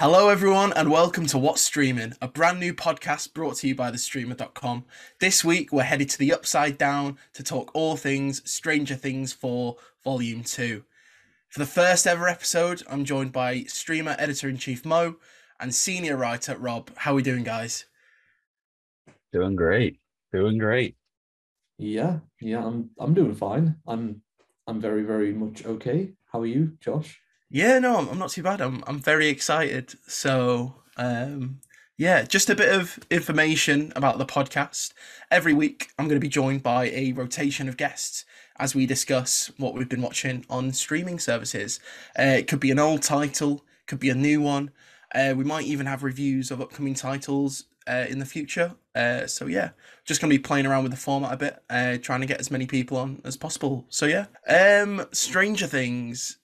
Hello, everyone, and welcome to What's Streaming, a brand new podcast brought to you by thestreamr.com. This week, we're headed to the Upside Down to talk all things Stranger Things 4 Volume 2. For the first ever episode, I'm joined by Streamr editor in chief Mo and senior writer Rob. How are we doing, guys? Doing great. Doing great. Yeah, yeah, I'm I'm doing fine. I'm I'm very, very much okay. How are you, Josh? Yeah, no, I'm, I'm not too bad. I'm I'm very excited. So, um, yeah, just a bit of information about the podcast. Every week, I'm going to be joined by a rotation of guests as we discuss what we've been watching on streaming services. Uh, it could be an old title, could be a new one. Uh, we might even have reviews of upcoming titles uh, in the future. Uh, so yeah, just gonna be playing around with the format a bit, uh, trying to get as many people on as possible. So yeah, um, Stranger Things.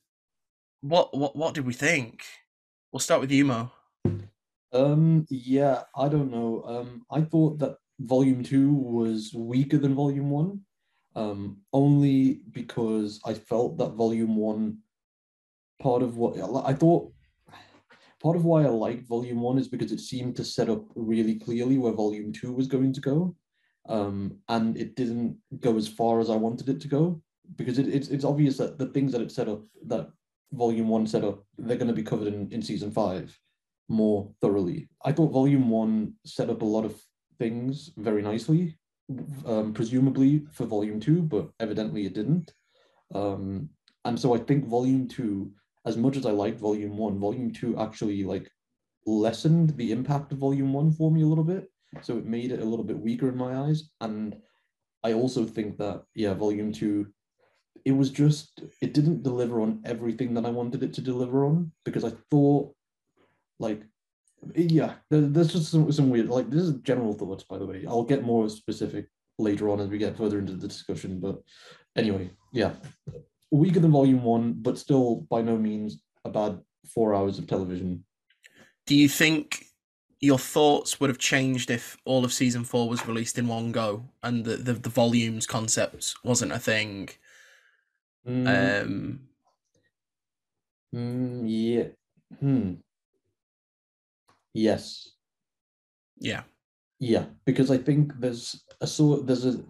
What what what did we think? We'll start with you, Mo. Um, yeah, I don't know. Um, I thought that volume two was weaker than volume one. Um, only because I felt that volume one part of what I thought part of why I liked volume one is because it seemed to set up really clearly where volume two was going to go. Um, and it didn't go as far as I wanted it to go because it, it's it's obvious that the things that it set up that volume one set up they're going to be covered in, in season five more thoroughly. I thought volume one set up a lot of things very nicely, um, presumably for volume two, but evidently it didn't. Um, and so I think volume two as much as I liked volume one, volume two actually like lessened the impact of volume one for me a little bit. So it made it a little bit weaker in my eyes. And I also think that, yeah, volume two, it was just, it didn't deliver on everything that I wanted it to deliver on because I thought, like, yeah, there's just some, some weird, like, this is general thoughts, by the way. I'll get more specific later on as we get further into the discussion. But anyway, yeah, weaker than volume one, but still by no means a bad four hours of television. Do you think your thoughts would have changed if all of season four was released in one go and the, the, the volumes concept wasn't a thing? Mm. Um, mm, yeah. Hmm. Yes. Yeah. Yeah, because I think there's a sort there's a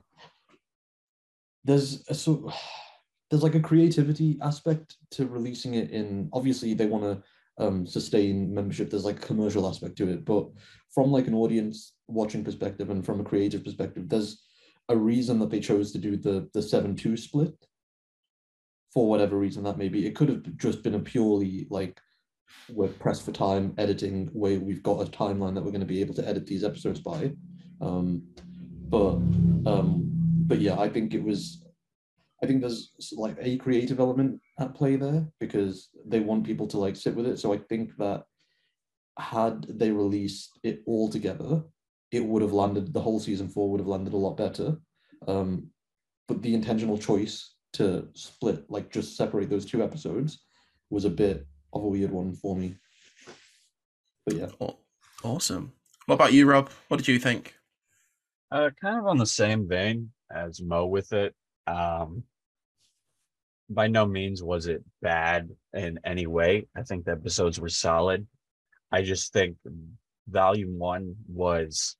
there's a sort there's like a creativity aspect to releasing it in obviously they want to um, sustain membership there's like a commercial aspect to it but from like an audience watching perspective and from a creative perspective there's a reason that they chose to do the the 7-2 split for whatever reason that may be it could have just been a purely like we're pressed for time editing where we've got a timeline that we're going to be able to edit these episodes by um but um but yeah i think it was I think there's like a creative element at play there because they want people to like sit with it. So I think that had they released it all together, it would have landed the whole season four would have landed a lot better. Um, but the intentional choice to split, like just separate those two episodes, was a bit of a weird one for me. But yeah. Awesome. What about you, Rob? What did you think? Uh, kind of on the same vein as Mo with it. Um, by no means was it bad in any way. I think the episodes were solid. I just think volume one was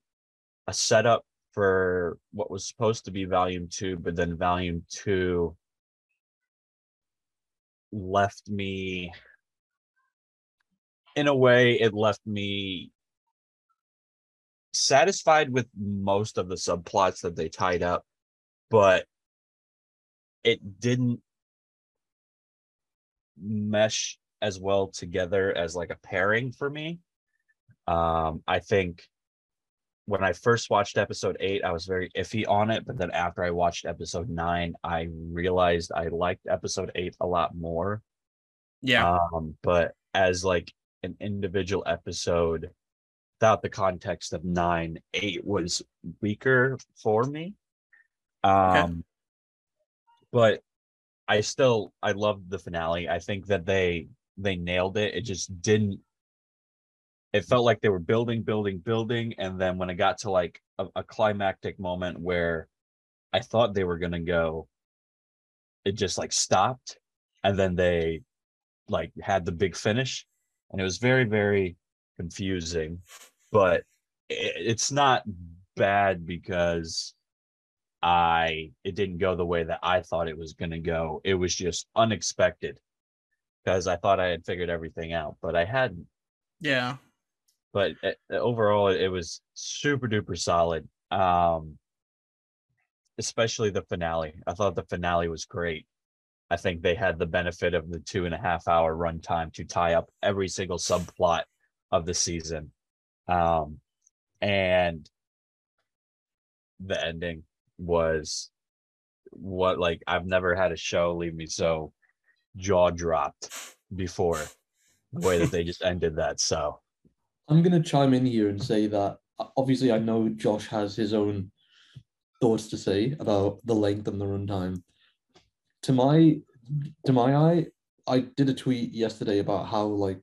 a setup for what was supposed to be volume two, but then volume two left me in a way it left me satisfied with most of the subplots that they tied up but it didn't mesh as well together as like a pairing for me. Um, I think when I first watched episode eight, I was very iffy on it. But then after I watched episode nine, I realized I liked episode eight a lot more. Yeah. Um, but as like an individual episode, without the context of nine, eight was weaker for me. Um, okay. but I still I loved the finale. I think that they they nailed it. It just didn't it felt like they were building, building, building, and then when it got to like a, a climactic moment where I thought they were gonna go, it just like stopped, and then they like had the big finish, and it was very very confusing but it, it's not bad because i it didn't go the way that i thought it was going to go it was just unexpected because i thought i had figured everything out but i hadn't Yeah. But uh, overall it was super duper solid um especially the finale. I thought the finale was great. I think they had the benefit of the two and a half hour runtime to tie up every single subplot of the season um and the ending was what like i've never had a show leave me so jaw dropped before the way that they just ended that so I'm going to chime in here and say that uh, obviously I know Josh has his own thoughts to say about the length and the runtime. To my to my eye, I did a tweet yesterday about how like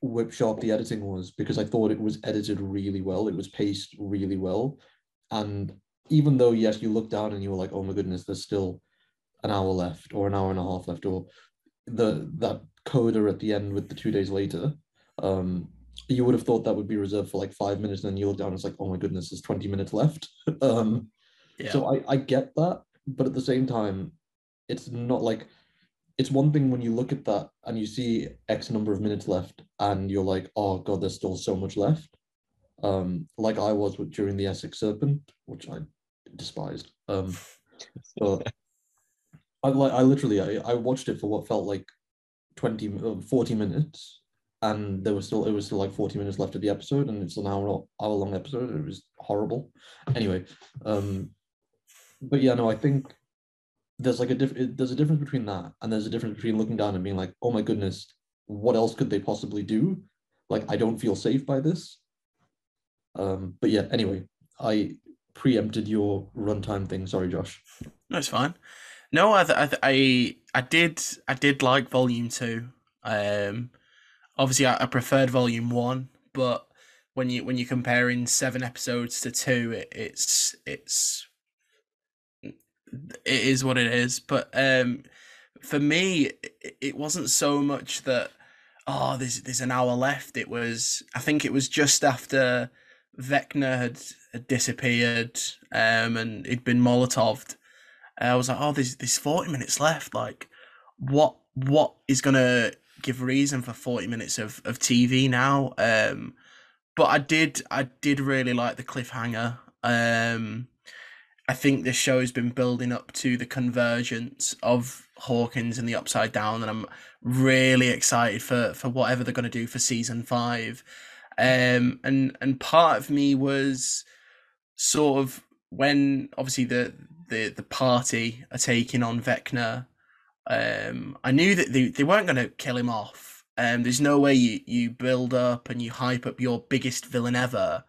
whip sharp the editing was because I thought it was edited really well. It was paced really well, and even though yes, you look down and you were like, oh my goodness, there's still an hour left or an hour and a half left, or the that coda at the end with the two days later. Um, you would have thought that would be reserved for like five minutes, and then you look down, it's like, oh my goodness, there's 20 minutes left. um, Yeah. so I, I get that, but at the same time, it's not like it's one thing when you look at that and you see X number of minutes left, and you're like, oh god, there's still so much left. Um, like I was with during the Essex Serpent, which I despised. Um, but I like I literally I, I watched it for what felt like 20 uh, 40 minutes and there was still it was still like 40 minutes left of the episode and it's an hour hour long episode. It was horrible. Anyway um but yeah no i think there's like a diff- there's a difference between that and there's a difference between looking down and being like oh my goodness what else could they possibly do? Like i don't feel safe by this. Um but yeah anyway i preempted your runtime thing. Sorry josh. No, it's fine. No, I, th- I, th- I, I did, I did like Volume Two. Um, obviously, I, I preferred Volume One, but when you when you're comparing seven episodes to two, it, it's it's it is what it is. But um, for me, it, wasn't so much that oh, there's there's an hour left. It was, I think, it was just after Vecna had, had disappeared, um, and he'd been Molotoved. I was like, oh, there's there's forty minutes left. Like, what what is gonna give reason for forty minutes of, of TV now? Um, but I did I did really like the cliffhanger. Um, I think this show has been building up to the convergence of Hawkins and the Upside Down, and I'm really excited for for whatever they're gonna do for season five. Um, and and part of me was sort of when obviously the the the party are taking on Vecna. Um, I knew that they, they weren't going to kill him off. Um, there's no way you, you build up and you hype up your biggest villain ever,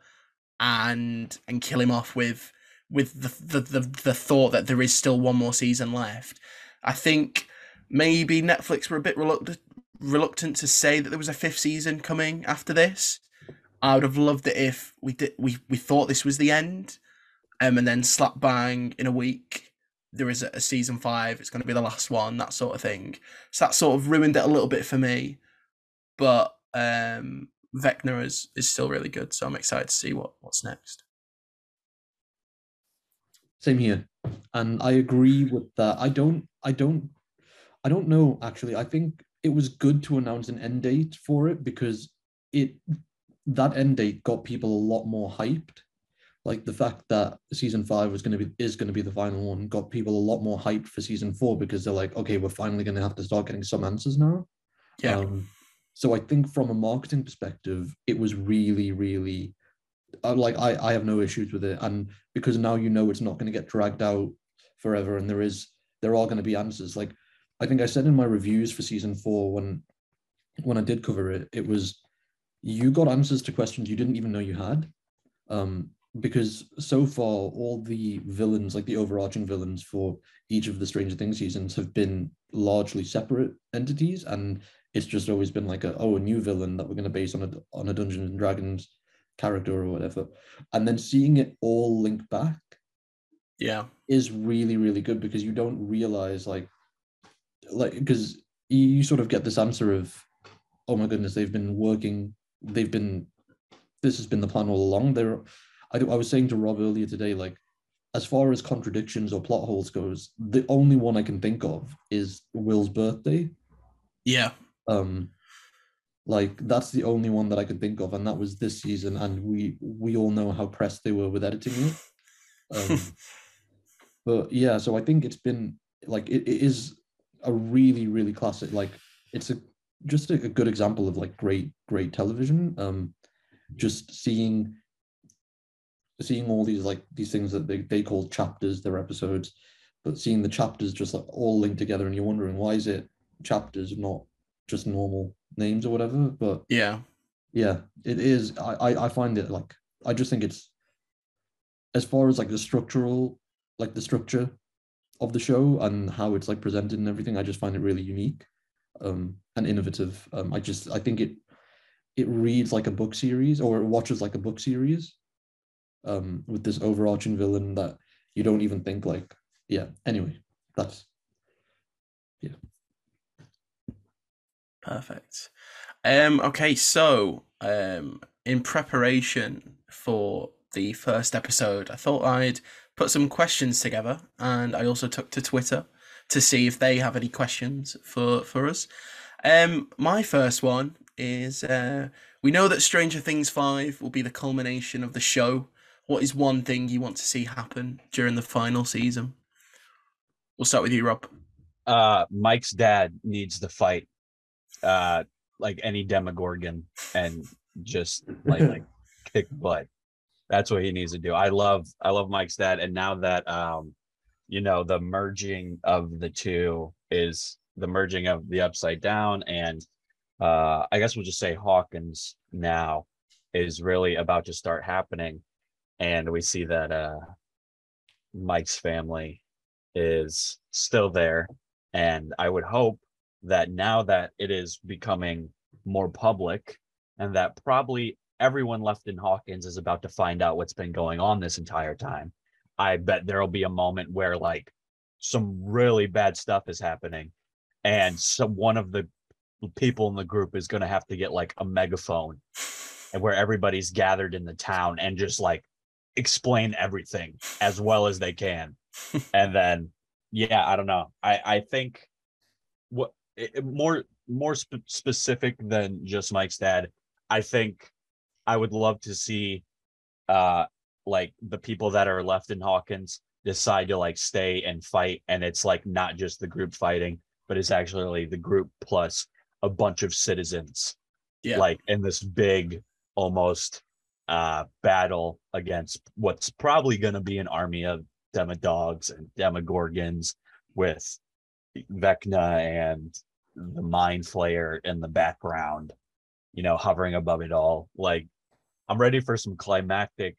and and kill him off with with the the, the, the thought that there is still one more season left. I think maybe Netflix were a bit reluctant reluctant to say that there was a fifth season coming after this. I would have loved it if we did we, we thought this was the end um, and then slap bang in a week there is a, season five it's going to be the last one that sort of thing so that sort of ruined it a little bit for me but um vecna is is still really good so i'm excited to see what what's next Same here, and I agree with that. I don't, I don't, I don't know. Actually, I think it was good to announce an end date for it because it that end date got people a lot more hyped. Like the fact that season five was going to be is going to be the final one got people a lot more hyped for season four because they're like, okay, we're finally going to have to start getting some answers now. yeah Um, so I think from a marketing perspective, it was really, really uh, like I, I have no issues with it. And because now you know it's not going to get dragged out forever and there is there are going to be answers. Like I think I said in my reviews for season four when when I did cover it, it was you got answers to questions you didn't even know you had. Um, because so far all the villains, like the overarching villains for each of the Stranger Things seasons, have been largely separate entities, and it's just always been like a oh a new villain that we're going to base on a on a Dungeons and Dragons character or whatever, and then seeing it all link back yeah is really really good because you don't realize like like because you, sort of get this answer of oh my goodness, they've been working, they've been, this has been the plan all along. There, I, I was saying to Rob earlier today, like, as far as contradictions or plot holes goes, the only one I can think of is Will's birthday. Yeah. Um, like that's the only one that I can think of, and that was this season. And we we all know how pressed they were with editing it. Um, but yeah, so I think it's been like it, it is a really really classic. Like it's a just a, a good example of like great great television. Um, just seeing seeing all these like these things that they, they call chapters their episodes but seeing the chapters just like all linked together and you're wondering why is it chapters not just normal names or whatever? But Yeah. yeah it is. I, I i find it like i just think it's as far as like the structural like the structure of the show and how it's like presented and everything i just find it really unique um and innovative. Um i just i think it it reads like a book series or it watches like a book series um with this overarching villain that you don't even think like yeah anyway that's yeah. Perfect. Um, okay, so um, in preparation for the first episode, I thought I'd put some questions together, and I also took to Twitter to see if they have any questions for for us. Um, my first one is: uh, We know that Stranger Things five will be the culmination of the show. What is one thing you want to see happen during the final season? We'll start with you, Rob. uh Mike's dad needs to fight uh like any demogorgon and just like like kick butt. That's what he needs to do. I love I love Mike's dad and now that um you know the merging of the two is the merging of the upside down and uh I guess we'll just say Hawkins now is really about to start happening and we see that uh Mike's family is still there. And I would hope that now that it is becoming more public and that probably everyone left in Hawkins is about to find out what's been going on this entire time, I bet there'll be a moment where like some really bad stuff is happening and some one of the people in the group is going to have to get like a megaphone and where everybody's gathered in the town and just like explain everything as well as they can. And then yeah i don't know. I i think what it, more more spe- specific than just mike's dad i think i would love to see uh like the people that are left in hawkins decide to like stay and fight. And it's like not just the group fighting but it's actually the group plus a bunch of citizens Yeah. like in this big almost uh battle against what's probably going to be an army of demodogs and demogorgons with vecna and the mind flayer in the background you know hovering above it all. Like i'm ready for some climactic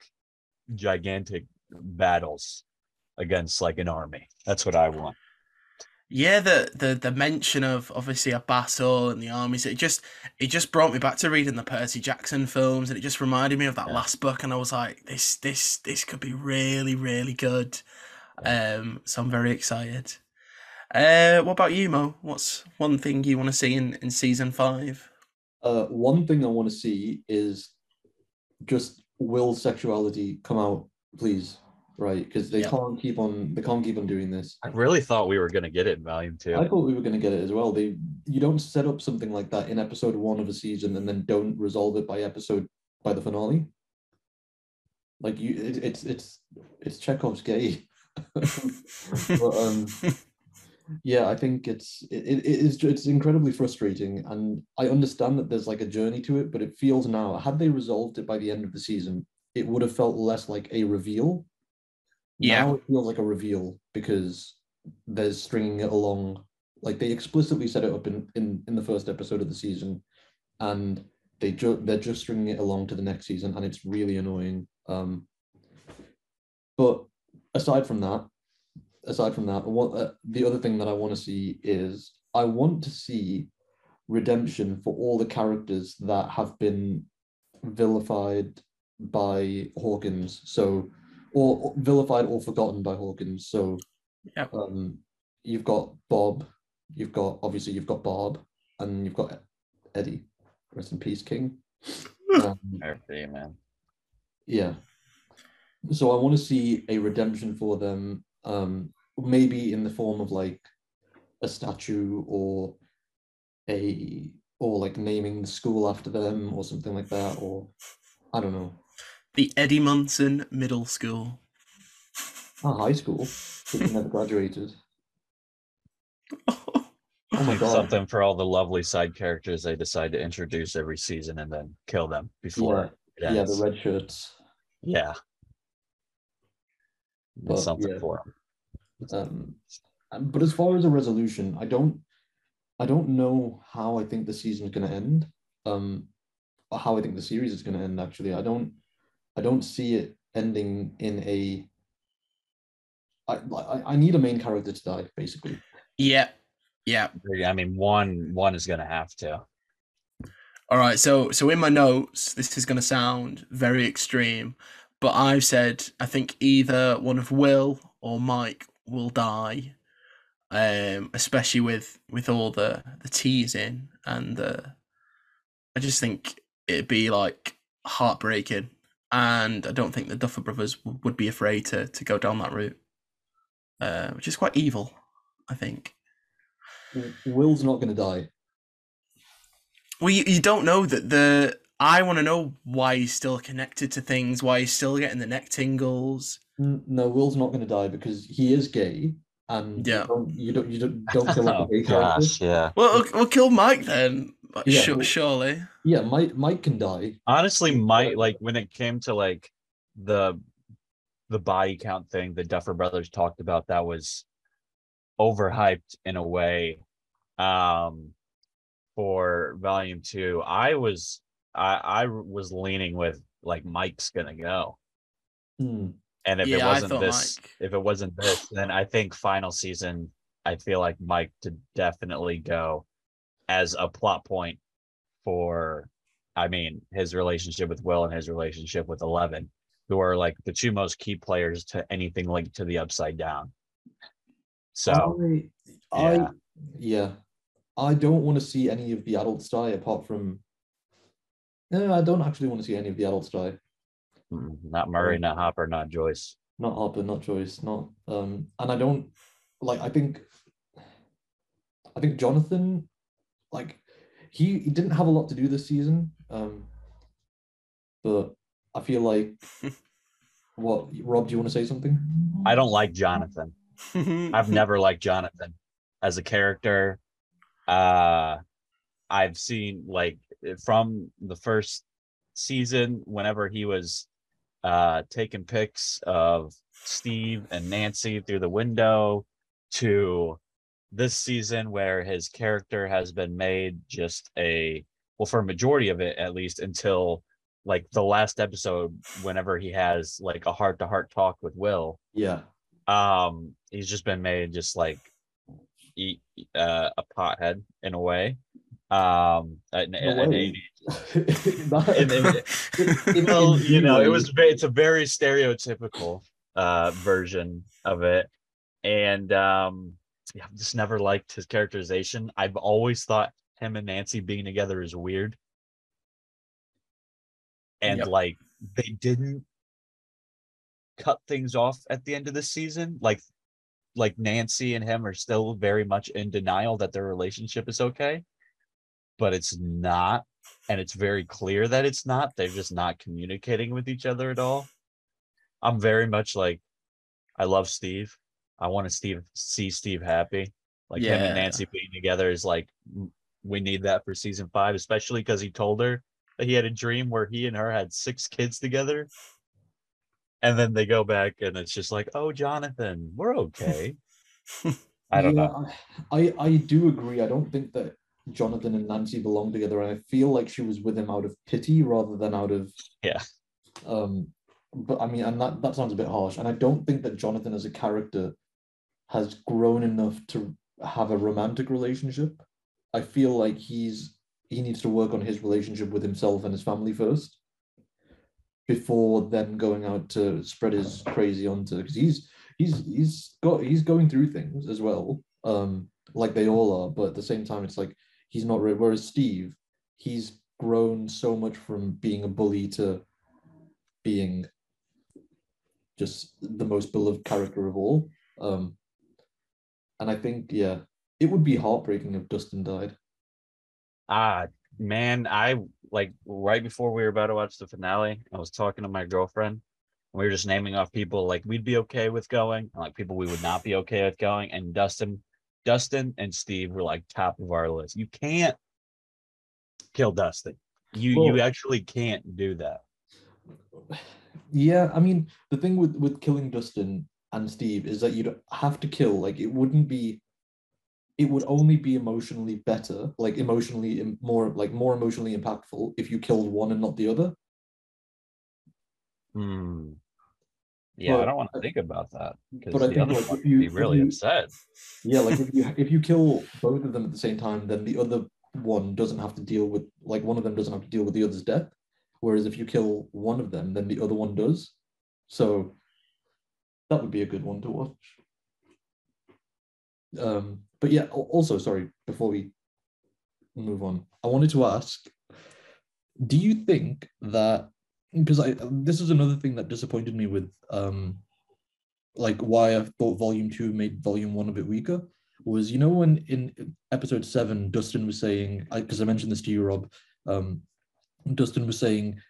gigantic battles against like an army. That's what i want Yeah, the the the mention of obviously a battle and the armies, it just it just brought me back to reading the Percy Jackson films and it just reminded me of that Yeah. last book and I was like, this this this could be really, really good. Um so I'm very excited. Uh what about you, Mo? What's one thing you want to see in, in season five? Uh, one thing I want to see is just will sexuality come out, please, right? Because they Yeah. can't keep on they can't keep on doing this. i really thought we were going to get it in volume two I thought we were going to get it as well. They you don't set up something like that in episode one of a season and then don't resolve it by episode by the finale. Like you, it, it's it's it's Chekhov's gay. but um, yeah, I think it's it, it it is it's incredibly frustrating, and I understand that there's like a journey to it, but it feels now had they resolved it by the end of the season, it would have felt less like a reveal. Yeah. Now it feels like a reveal because there's stringing it along. Like they explicitly set it up in in in the first episode of the season, and they ju- they're just stringing it along to the next season, and it's really annoying. Um, but aside from that, aside from that, what uh, the other thing that I want to see is I want to see redemption for all the characters that have been vilified by Hawkins. So, or, or vilified or forgotten by Hawkins. So, Yep. um, you've got Bob, you've got obviously you've got Bob, and you've got Eddie. Rest in peace, King. Um, RP, man. yeah. So I want to see a redemption for them, um, maybe in the form of like a statue or a or like naming the school after them or something like that, or I don't know. The Eddie Munson Middle School. Ah, high school. But you never graduated. Oh my god. something for all the lovely side characters they decide to introduce every season and then kill them before it Yeah, the red shirts. Yeah. But, something yeah. for them. Um, um, but as far as a resolution, I don't, I don't know how I think the season's going to end. Um, or how I think the series is going to end. Actually, I don't, I don't see it ending in a. I, I, I need a main character to die, basically. Yeah. Yeah. I mean, one one is gonna have to. All right. So so in my notes, this is going to sound very extreme, but I've said I think either one of Will or Mike will die. Um, especially with with all the the teasing and the, I just think it'd be like heartbreaking, and I don't think the Duffer Brothers w- would be afraid to to go down that route, uh, which is quite evil, I think. Will's not going to die. Well, you, you don't know that the. I want to know why he's still connected to things, why he's still getting the neck tingles. No, Will's not going to die because he is gay, and Yeah. you don't, you don't, you don't, don't kill Oh a gay character. yeah. Well, we'll, we'll kill Mike then. Like, Yeah, su- well- surely. Yeah, Mike, Mike can die. Honestly, Mike, like when it came to like the the body count thing the Duffer Brothers talked about, that was overhyped in a way. Um, for Volume Two, I was I I was leaning with like Mike's gonna go. Hmm. And if it Yeah, I wasn't this, Mike. if it wasn't this, then I think final season, I feel like Mike to definitely go as a plot point for, I mean, his relationship with Will and his relationship with Eleven, who are like the two most key players to anything linked to the Upside Down. So I, I, yeah. yeah, I don't want to see any of the adults die apart from. No, I don't actually want to see any of the adults die. mm, not Murray, not Hopper, not Joyce. Not Hopper, not Joyce, not um, and I don't like. I think, I think Jonathan, like, he, he didn't have a lot to do this season. Um, but I feel like, what Rob? Do you want to say something? I don't like Jonathan. I've never liked Jonathan as a character. Uh I've seen like from the first season whenever he was uh taking pics of Steve and Nancy through the window to this season where his character has been made just a well for a majority of it at least until like the last episode whenever he has like a heart to heart talk with Will Yeah. um he's just been made just like e- uh, a pothead in a way um an, an way. ADHD and- and- That- in- well, you know, it was it's a very stereotypical uh version of it. And um I've just never liked his characterization. I've always thought him and Nancy being together is weird. And Yep. like they didn't cut things off at the end of the season. Like like Nancy and him are still very much in denial that their relationship is okay. But it's not and it's very clear that it's not. They're just not communicating with each other at all. I'm very much like, I love Steve. I want to Steve see Steve happy. Like him and Nancy being together is like, we need that for season five, especially because he told her that he had a dream where he and her had six kids together. And then they go back and it's just like, oh, Jonathan, we're okay. I don't Yeah, know. I, I do agree. I don't think that Jonathan and Nancy belong together, and I feel like she was with him out of pity rather than out of Yeah. Um, but I mean, and that that sounds a bit harsh. And I don't think that Jonathan as a character has grown enough to have a romantic relationship. I feel like he's he needs to work on his relationship with himself and his family first before then going out to spread his crazy onto because he's he's he's got he's going through things as well um like they all are but at the same time it's like he's not re- whereas steve he's grown so much from being a bully to being just the most beloved character of all. Um, and I think, yeah, it would be heartbreaking if Dustin died. Ah, man, I like right before we were about to watch the finale, I was talking to my girlfriend. And we were just naming off people like we'd be okay with going, and like people we would not be okay with going. And Dustin, Dustin and Steve were like top of our list. You can't kill Dustin. You you actually can't do that. Yeah, I mean, the thing with with killing Dustin and Steve is that you'd have to kill. Like, it wouldn't be. It would only be emotionally better, like emotionally more, like more emotionally impactful if you killed one and not the other. Hmm. Yeah, I don't want to think about that because but I the think, other like, one you- be really you- upset. Yeah, like if you if you kill both of them at the same time, then the other one doesn't have to deal with like one of them doesn't have to deal with the other's death. Whereas if you kill one of them, then the other one does. So that would be a good one to watch. Um, but yeah, also sorry, before we move on, I wanted to ask, do you think that because I this is another thing that disappointed me with um like why I thought volume two made volume one a bit weaker was you know when in episode seven Dustin was saying because I, mentioned this to you Rob um Dustin was saying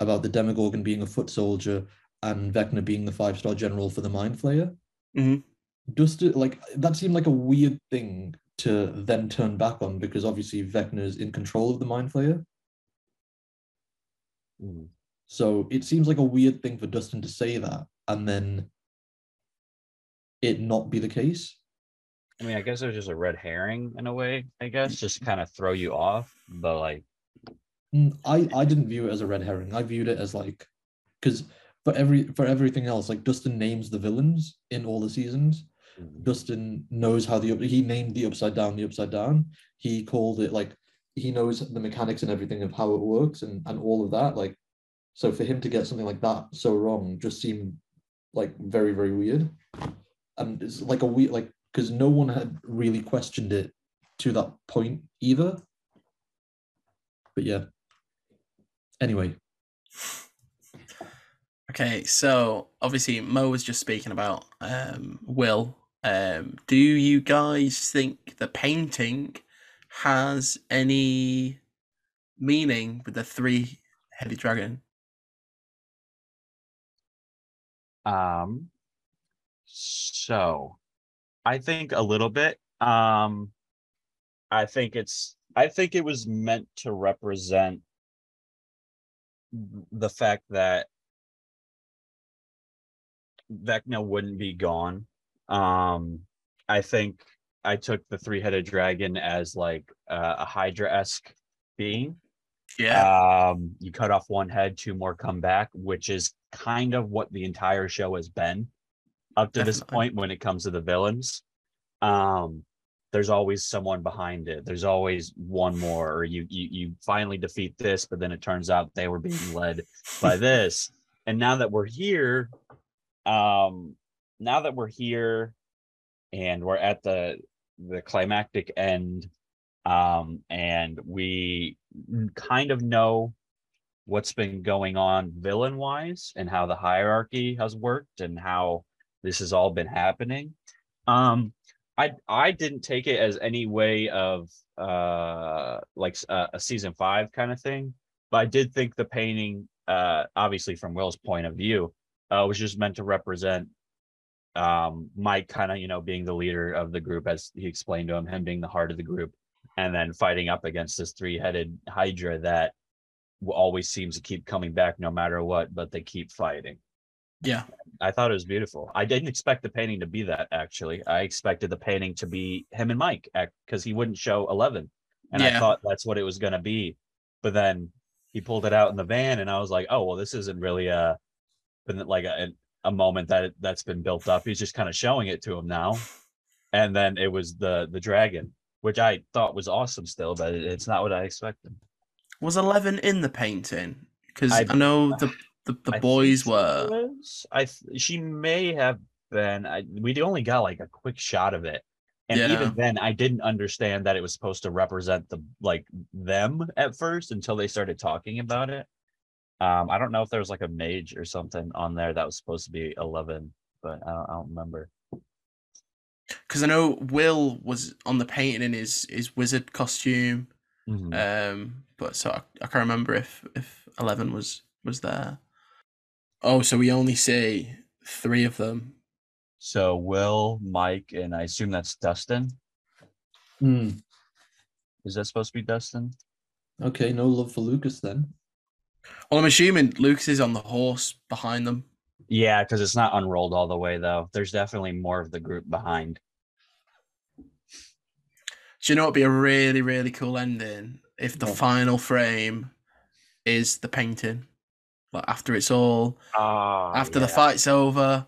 about the Demogorgon being a foot soldier and Vecna being the five star general for the Mind Flayer. Mhm. Dustin like that seemed like a weird thing to then turn back on because obviously Vecna is in control of the Mind Flayer. Hmm. So it seems like a weird thing for Dustin to say that and then it not be the case. I mean, I guess it was just a red herring in a way. I guess just kind of throw you off, but like, Mm, I I didn't view it as a red herring. I viewed it as like because for every for everything else, like Dustin names the villains in all the seasons. mm, Dustin knows how the he named the upside down the upside down. He called it like he knows the mechanics and everything of how it works and and all of that. Like so for him to get something like that so wrong just seemed like very very weird. And it's like a weird like because no one had really questioned it to that point either. But yeah. Anyway, Okay, so obviously Mo was just speaking about um, Will. Um, do you guys think the painting has any meaning with the three-headed dragon? um, so I think a little bit. Um, I think it's, I think it was meant to represent the fact that Vecna wouldn't be gone. Um, I think I took the three-headed dragon as like uh, a Hydra-esque being. Yeah, Um, you cut off one head, two more come back, which is kind of what the entire show has been up to this point when it comes to the villains. Um, there's always someone behind it. There's always one more, or you you you finally defeat this, but then it turns out they were being led by this. And now that we're here, um, now that we're here, and we're at the the climactic end, um, and we kind of know what's been going on villain wise and how the hierarchy has worked and how this has all been happening. Um, I I didn't take it as any way of uh like a season five kind of thing, but I did think the painting, uh, obviously from Will's point of view, uh, was just meant to represent um Mike kind of you know being the leader of the group as he explained to him, him being the heart of the group, and then fighting up against this three-headed Hydra that always seems to keep coming back no matter what, but they keep fighting. yeah, I thought it was beautiful. I didn't expect the painting to be that actually. I expected the painting to be him and Mike because he wouldn't show 11. And I thought that's what it was going to be. But then he pulled it out in the van and I was like, "Oh, well this isn't really a been like a a moment that that's been built up. He's just kind of showing it to him now." And then it was the the dragon, which I thought was awesome still, but it- it's not what I expected. was Eleven in the painting? Because I, I- know the the, the boys were. was. I she may have been. I, we only got like a quick shot of it, And Yeah. even then, I didn't understand that it was supposed to represent the like them at first until they started talking about it. Um, I don't know if there was like a mage or something on there that was supposed to be eleven, but I don't, I don't remember. Because I know Will was on the painting in his his wizard costume. Mhm. Um, but so I, I can't remember if if Eleven was was there. Oh, so we only see three of them. So Will, Mike, and I assume that's Dustin. Hmm. Is that supposed to be Dustin? Okay, no love for Lucas then. Well, I'm assuming Lucas is on the horse behind them. Yeah, because it's not unrolled all the way though. There's definitely more of the group behind. Do you know what'd be a really really cool ending if the What? final frame is the painting, like after it's all Ah, after the fight's over,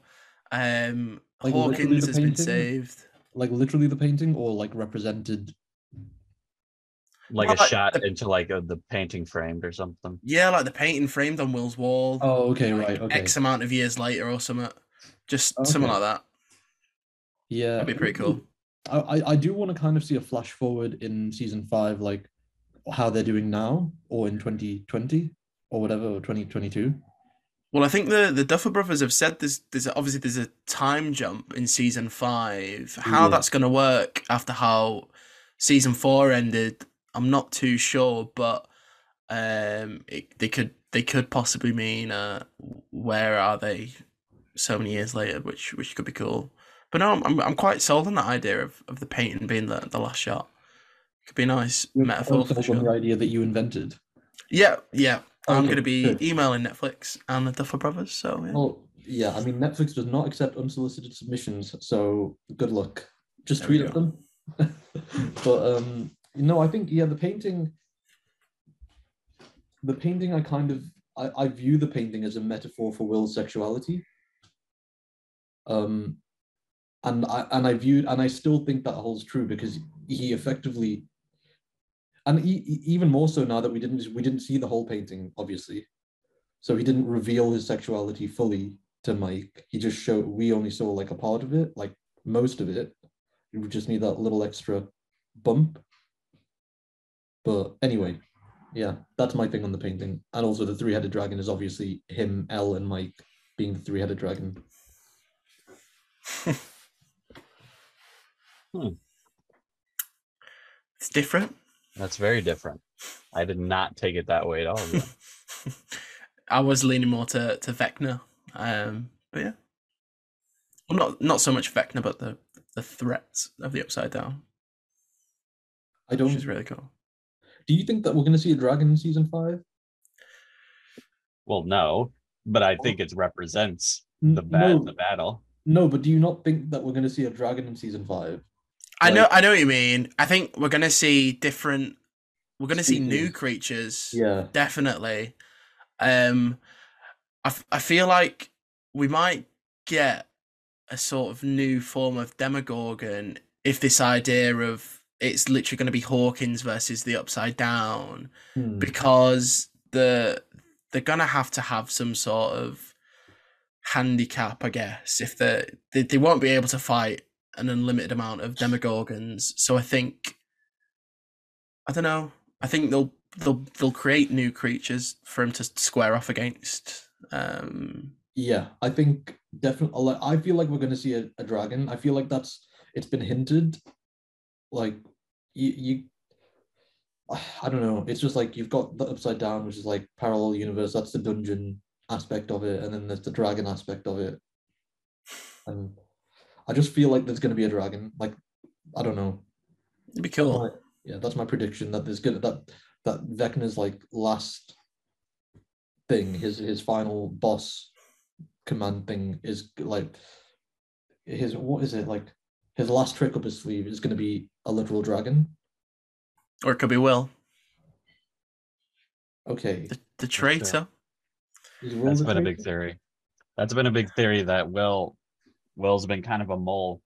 um, Like Hawkins the has been saved. Like literally the painting, or like represented. Like Well, a like shot the- into like a, the painting framed or something. Yeah, like the painting framed on Will's wall. Oh, okay, like, right, okay. X amount of years later or something. Just something like that. Yeah, That'd be pretty cool. I, I I do want to kind of see a flash forward in season five, like how they're doing now, or in 2020 or whatever, or 2022. Well, I think the the Duffer Brothers have said there's there's obviously there's a time jump in season five. How Yeah. that's going to work after how season four ended, I'm not too sure, but um, it, they could they could possibly mean uh, where are they so many years later, which which could be cool. But no, I'm I'm, quite sold on that idea of, of the painting being the, the last shot. Could be a nice You're metaphor for sure. the idea that you invented. Yeah, yeah. I'm going to be emailing Netflix and the Duffer Brothers. So yeah. Well, yeah, I mean, Netflix does not accept unsolicited submissions, so good luck. Just There tweet at them. but um, no, I think yeah, the painting, the painting, I kind of I, I view the painting as a metaphor for Will's sexuality. Um, and I and I viewed and I still think that holds true because he effectively, and e- e- even more so now that we didn't we didn't see the whole painting, obviously. So he didn't reveal his sexuality fully to Mike. He just showed we only saw like a part of it, like most of it. We just need that little extra bump. But anyway, yeah, that's my thing on the painting. And also the three-headed dragon is obviously him, El, and Mike being the three-headed dragon. hmm. It's different. That's very different. I did not take it that way at all. I was leaning more to to Vecna, um, but yeah, well, not not so much Vecna, but the the threats of the Upside Down, I don't. is really cool. Do you think that we're going to see a dragon in season five? well, no, but I think it represents the bat no, the battle. no, but do you not think that we're going to see a dragon in season five? I know, I know what you mean. I think we're gonna see different. We're gonna see new creatures. Yeah. definitely. Um, I, f- I feel like we might get a sort of new form of Demogorgon if this idea of it's literally going to be Hawkins versus the Upside Down Hmm. because the they're gonna have to have some sort of handicap, I guess. If they they they won't be able to fight an unlimited amount of Demogorgons, so I think I don't know. I think they'll they'll they'll create new creatures for him to square off against. Um, Yeah, I think definitely. I feel like we're going to see a, a dragon. I feel like that's it's been hinted. Like you, you, I don't know. It's just like you've got the upside down, which is like parallel universe. That's the dungeon aspect of it, and then there's the dragon aspect of it. And I just feel like there's going to be a dragon. Like I don't know. it'd be cool. yeah, that's my prediction. That there's gonna that that Vecna's like last thing, his his final boss command thing is like his what is it like his last trick up his sleeve is gonna be a literal dragon. Or it could be Will, Okay, the, the traitor. is Will That's the been a big theory. That's been a big theory that Will Will's been kind of a mole.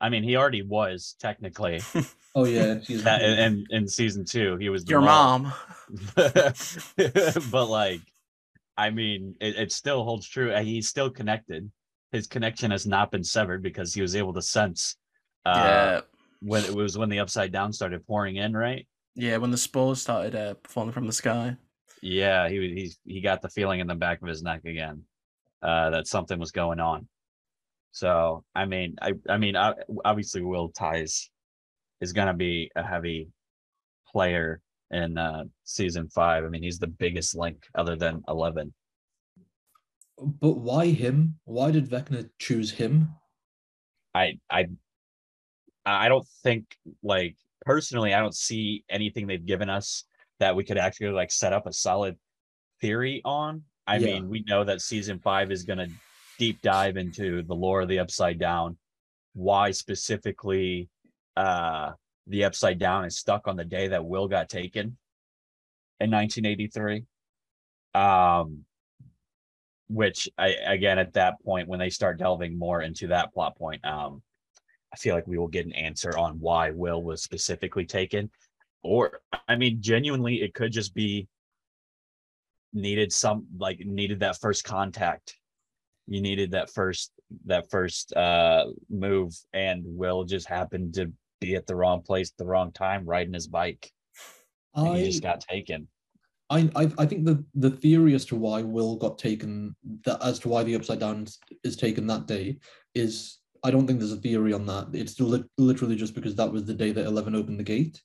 I mean, he already was technically. Oh yeah, she's That in, in in season two, he was the Your mole. mom. but like, I mean, it, it still holds true. He's still connected. His connection has not been severed because he was able to sense uh, yeah. when it was when the upside down started pouring in, right? Yeah, when the spores started uh, falling from the sky. Yeah, he he he got the feeling in the back of his neck again uh, that something was going on. So I mean, I I mean, obviously, Will Byers is going to be a heavy player in uh, season five. I mean, he's the biggest link other than Eleven. But why him? Why did Vecna choose him? I I I don't think like personally, I don't see anything they've given us that we could actually like set up a solid theory on. I yeah. mean, we know that season five is going to deep dive into the lore of the Upside Down, why specifically uh, the Upside Down is stuck on the day that Will got taken in 1983. Um, which I again at that point when they start delving more into that plot point, um, I feel like we will get an answer on why Will was specifically taken. Or, I mean, genuinely, it could just be needed some like needed that first contact. You needed that first that first uh move, and Will just happened to be at the wrong place at the wrong time, riding his bike. I, he just got taken. I, I I think the the theory as to why Will got taken that as to why the upside down is taken that day is I don't think there's a theory on that. It's li- literally just because that was the day that Eleven opened the gate.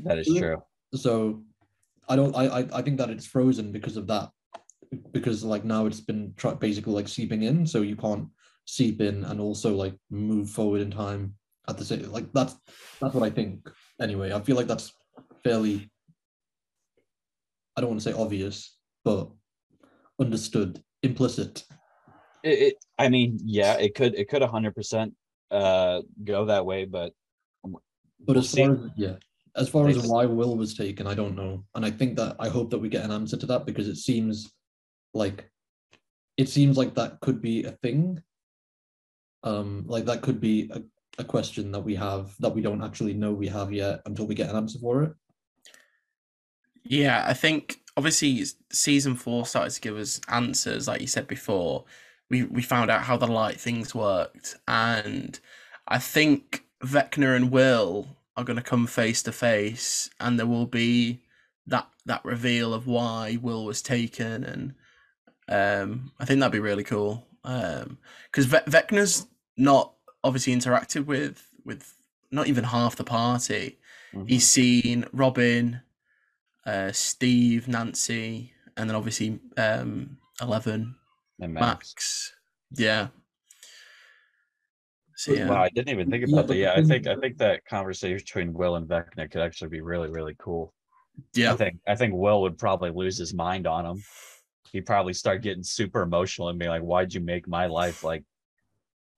That is true. So, I don't. I I, I think that it's frozen because of that. Because like now it's been try- basically like seeping in, so you can't seep in and also like move forward in time at the same. Like that's that's what I think. Anyway, I feel like that's fairly. I don't want to say obvious, but understood, implicit. It, it, I mean, yeah, it could it could hundred percent uh go that way, but but we'll as far as yeah, as far as why Will was taken, I don't know, and I think that I hope that we get an answer to that because it seems like it seems like that could be a thing. Um, like that could be a, a question that we have that we don't actually know we have yet until we get an answer for it. Yeah, I think obviously season four started to give us answers, like you said before we we found out how the light things worked, and I think Vecna and Will are going to come face to face, and there will be that that reveal of why Will was taken, and um, I think that'd be really cool. Because um, Ve- Vecna's not obviously interacted with with not even half the party. Mm-hmm. He's seen Robin, uh, Steve, Nancy, and then obviously um, Eleven and Max. Max. Yeah. So, yeah. Wow, I didn't even think about yeah, that. Yeah, I think I think that conversation between Will and Vecna could actually be really, really cool. Yeah. I think I think Will would probably lose his mind on him. He'd probably start getting super emotional and be like, Why'd you make my life like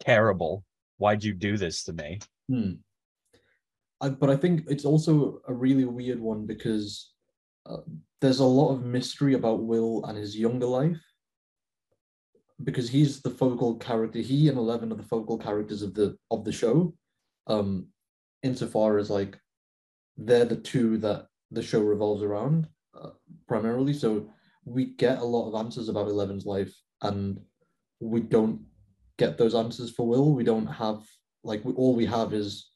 terrible? Why'd you do this to me? Hmm. I, but I think it's also a really weird one because uh, there's a lot of mystery about Will and his younger life because he's the focal character. He and Eleven are the focal characters of the of the show. Um, insofar as like they're the two that the show revolves around uh, primarily. So we get a lot of answers about Eleven's life, and we don't get those answers for Will. We don't have like we, all we have is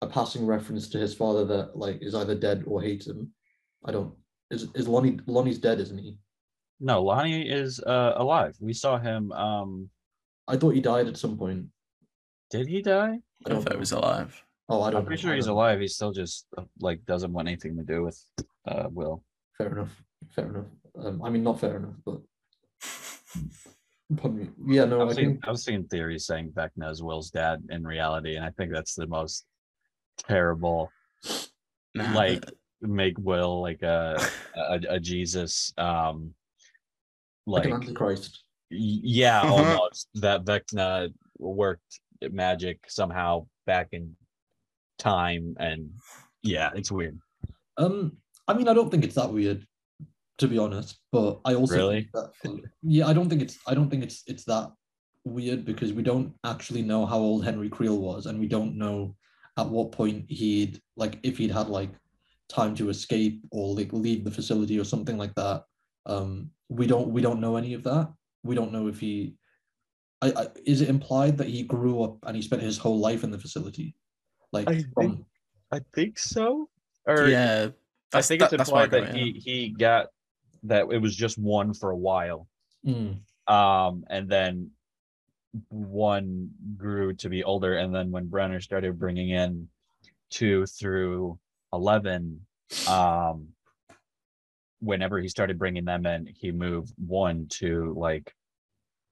a passing reference to his father that like is either dead or hates him. I don't. Is is Lonnie Lonnie's dead, isn't he? No, Lonnie is uh, alive. We saw him. Um, I thought he died at some point. Did he die? I don't thought he was alive. Oh, I don't. I'm pretty sure he's alive. He still just like doesn't want anything to do with uh, Will. Fair enough. Fair enough. Um, I mean, not fair enough, but. Pardon me. Yeah, no, I've I seen, think I've seen theories saying Vecna is Will's dad in reality, and I think that's the most terrible. Like make Will like a, a, a Jesus um like, like an antichrist. Yeah, uh-huh. almost that Vecna worked magic somehow back in time, and yeah, it's weird. Um, I mean, I don't think it's that weird, to be honest. But I also really, that, yeah, I don't think it's I don't think it's it's that weird because we don't actually know how old Henry Creel was, and we don't know at what point he'd like if he'd had like time to escape or like leave the facility or something like that. Um, we don't we don't know any of that. We don't know if he I, I, is it implied that he grew up and he spent his whole life in the facility? Like I from think- I think so. Or yeah, I think it's that's why implied got that it, he he got that it was just one for a while. Mm, Um, and then one grew to be older, and then when Brenner started bringing in two through eleven, um, whenever he started bringing them in, he moved one to like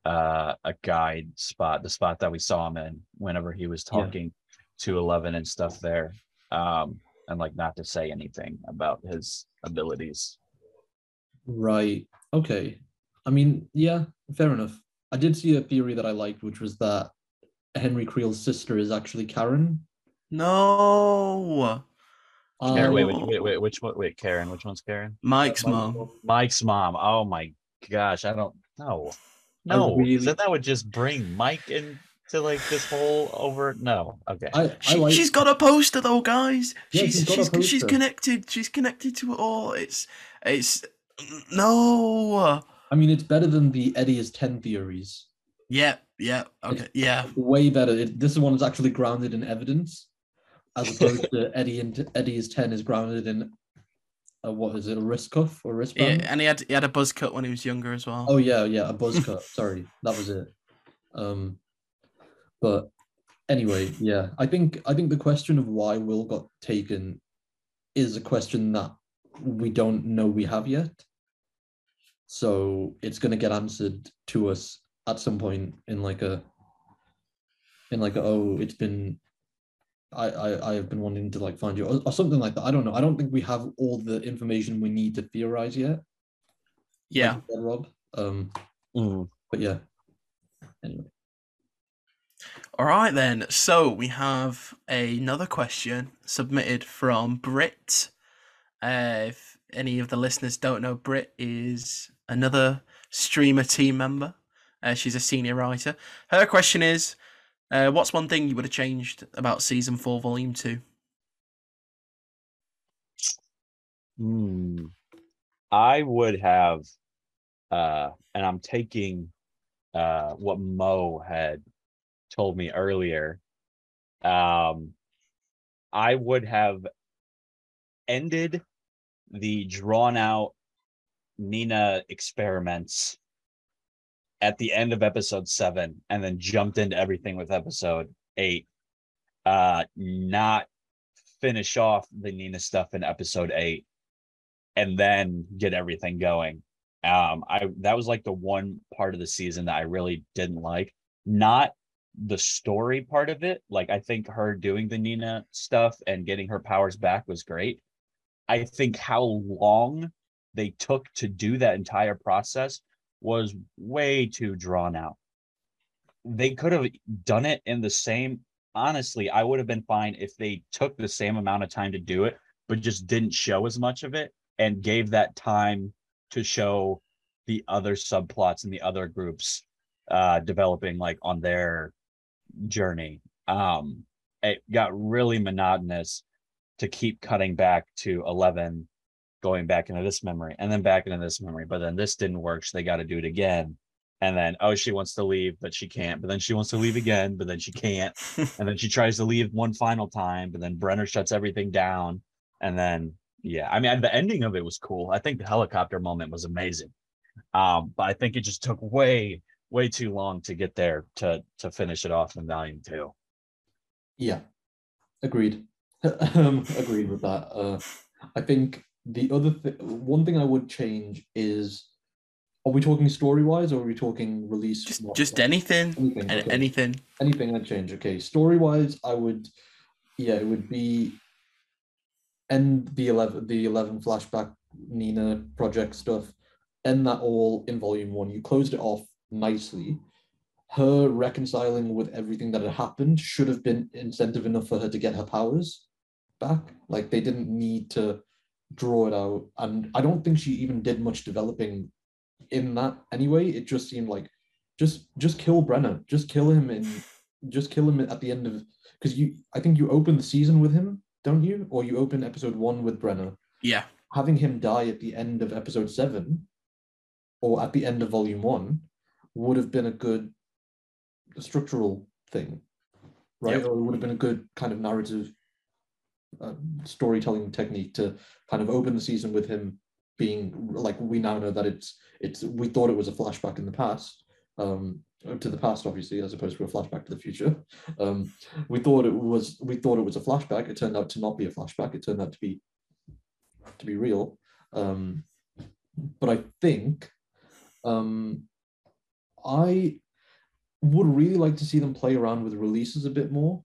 uh a guide spot, the spot that we saw him in whenever he was Yeah. talking to eleven and stuff there. Um, and like not to say anything about his abilities. right. Okay. I mean, yeah, fair enough. I did see a theory that I liked, which was that Henry Creel's sister is actually Karen. No, Karen, wait, wait, Um, wait, wait, which one? Wait, Karen, which one's Karen? Mike's Mike's mom. Mike's mom. Oh my gosh, I don't know. No, 'cause really- then that would just bring Mike into like this whole over. No, okay. I, I She, like. she's got a poster though, guys. Yeah, she's she's got a she's, she's connected. She's connected to it all. It's it's no. I mean, it's better than the Eddie is ten theories. Yeah, yeah, okay, yeah. Way better. It, this one is actually grounded in evidence, as opposed to Eddie and Eddie is ten is grounded in. A, what is it? A wrist cuff or yeah. wristband? And he had he had a buzz cut when he was younger as well. Oh yeah, yeah, a buzz cut. Sorry, that was it. Um, but anyway, yeah, I think I think the question of why Will got taken is a question that we don't know we have yet. So it's gonna get answered to us at some point in like a in like a oh it's been I I I have been wanting to like find you or, or something like that. I don't know. I don't think we have all the information we need to theorize yet. yeah. you said, Rob. Um, Mm. but yeah. Anyway. All right then. So we have another question submitted from Brit. Uh, if any of the listeners don't know, Brit is another Streamr team member. Uh, she's a senior writer. Her question is, uh, what's one thing you would have changed about season four, volume two? Hmm. I would have, uh, and I'm taking uh, what Mo had told me earlier. Um, I would have ended the drawn out Nina experiments at the end of episode seven and then jumped into everything with episode eight. Uh, not finish off the Nina stuff in episode eight and then get everything going. Um, I that was like the one part of the season that I really didn't like. Not the story part of it. Like I think her doing the Nina stuff and getting her powers back was great. I think how long they took to do that entire process was way too drawn out. They could have done it in the same honestly, I would have been fine if they took the same amount of time to do it, but just didn't show as much of it and gave that time to show the other subplots and the other groups uh developing like on their journey um it got really monotonous to keep cutting back to 11 going back into this memory and then back into this memory but then this didn't work so they got to do it again. And then oh she wants to leave but she can't but then she wants to leave again but then she can't. And then she tries to leave one final time but then brenner shuts everything down. And then yeah i mean the ending of it was cool. I think the helicopter moment was amazing. Um but i think it just took way way too long to get there to to finish it off in volume two. Yeah, agreed. um, agreed with that. Uh, I think the other thing, one thing I would change is, are we talking story wise or are we talking release? Just just anything, anything. okay. anything. anything I'd change. Okay, story wise, I would, yeah, it would be end the eleven the eleven flashback Nina project stuff, end that all in volume one. You closed it off nicely. Her reconciling with everything that had happened should have been incentive enough for her to get her powers back. Like they didn't need to draw it out, and I don't think she even did much developing in that anyway. It just seemed like just just kill Brenner, just kill him and just kill him at the end of because you I think you open the season with him, don't you? Or you open episode one with Brenner. Yeah, Having him die at the end of episode seven or at the end of volume one would have been a good structural thing, right? Yep. Or it would have been a good kind of narrative uh, storytelling technique to kind of open the season with him being like we now know that it's it's we thought it was a flashback in the past um to the past obviously as opposed to a flashback to the future. Um we thought it was we thought it was a flashback. It turned out to not be a flashback. It turned out to be to be real. Um but i think um i would really like to see them play around with releases a bit more.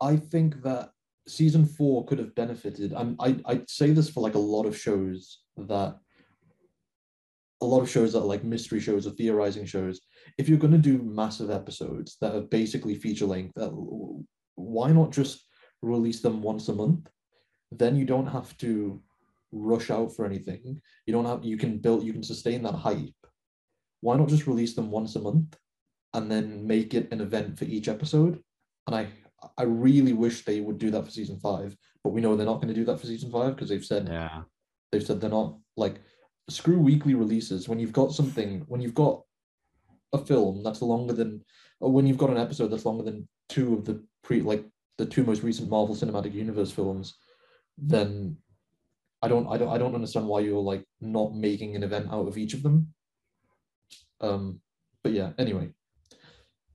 I think that season four could have benefited. And I I say this for like a lot of shows that a lot of shows that are like mystery shows or theorizing shows. If you're going to do massive episodes that are basically feature length, why not just release them once a month? Then you don't have to rush out for anything. You don't have you can build you can sustain that hype. Why not just release them once a month and then make it an event for each episode? And I I really wish they would do that for season five, but we know they're not going to do that for season five because they've said Yeah. they've said they're not like screw weekly releases when you've got something when you've got a film that's longer than or when you've got an episode that's longer than two of the pre like the two most recent Marvel Cinematic Universe films, then I don't I don't I don't understand why you're like not making an event out of each of them. Um, but yeah, anyway,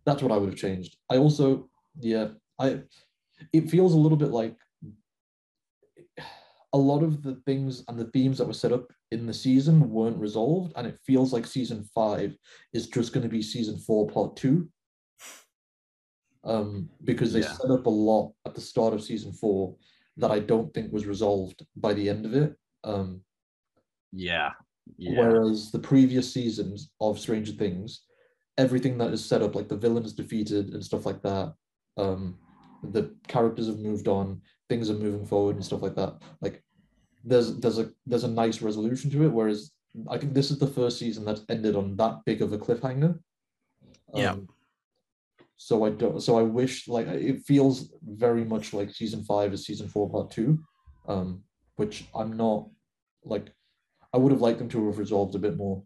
that's what I would have changed. I also yeah I it feels a little bit like a lot of the things and the themes that were set up in the season weren't resolved, and it feels like season five is just going to be season four part two. Um, because they Yeah. set up a lot at the start of season four that I don't think was resolved by the end of it. Um, Yeah. Yeah. Whereas the previous seasons of Stranger Things, everything that is set up, like the villain is defeated and stuff like that, um, the characters have moved on, things are moving forward and stuff like that. Like there's there's a there's a nice resolution to it. Whereas I think this is the first season that's ended on that big of a cliffhanger. Yeah. Um, so I don't. So I wish like it feels very much like season five is season four part two, um, which I'm not like. I would have liked them to have resolved a bit more.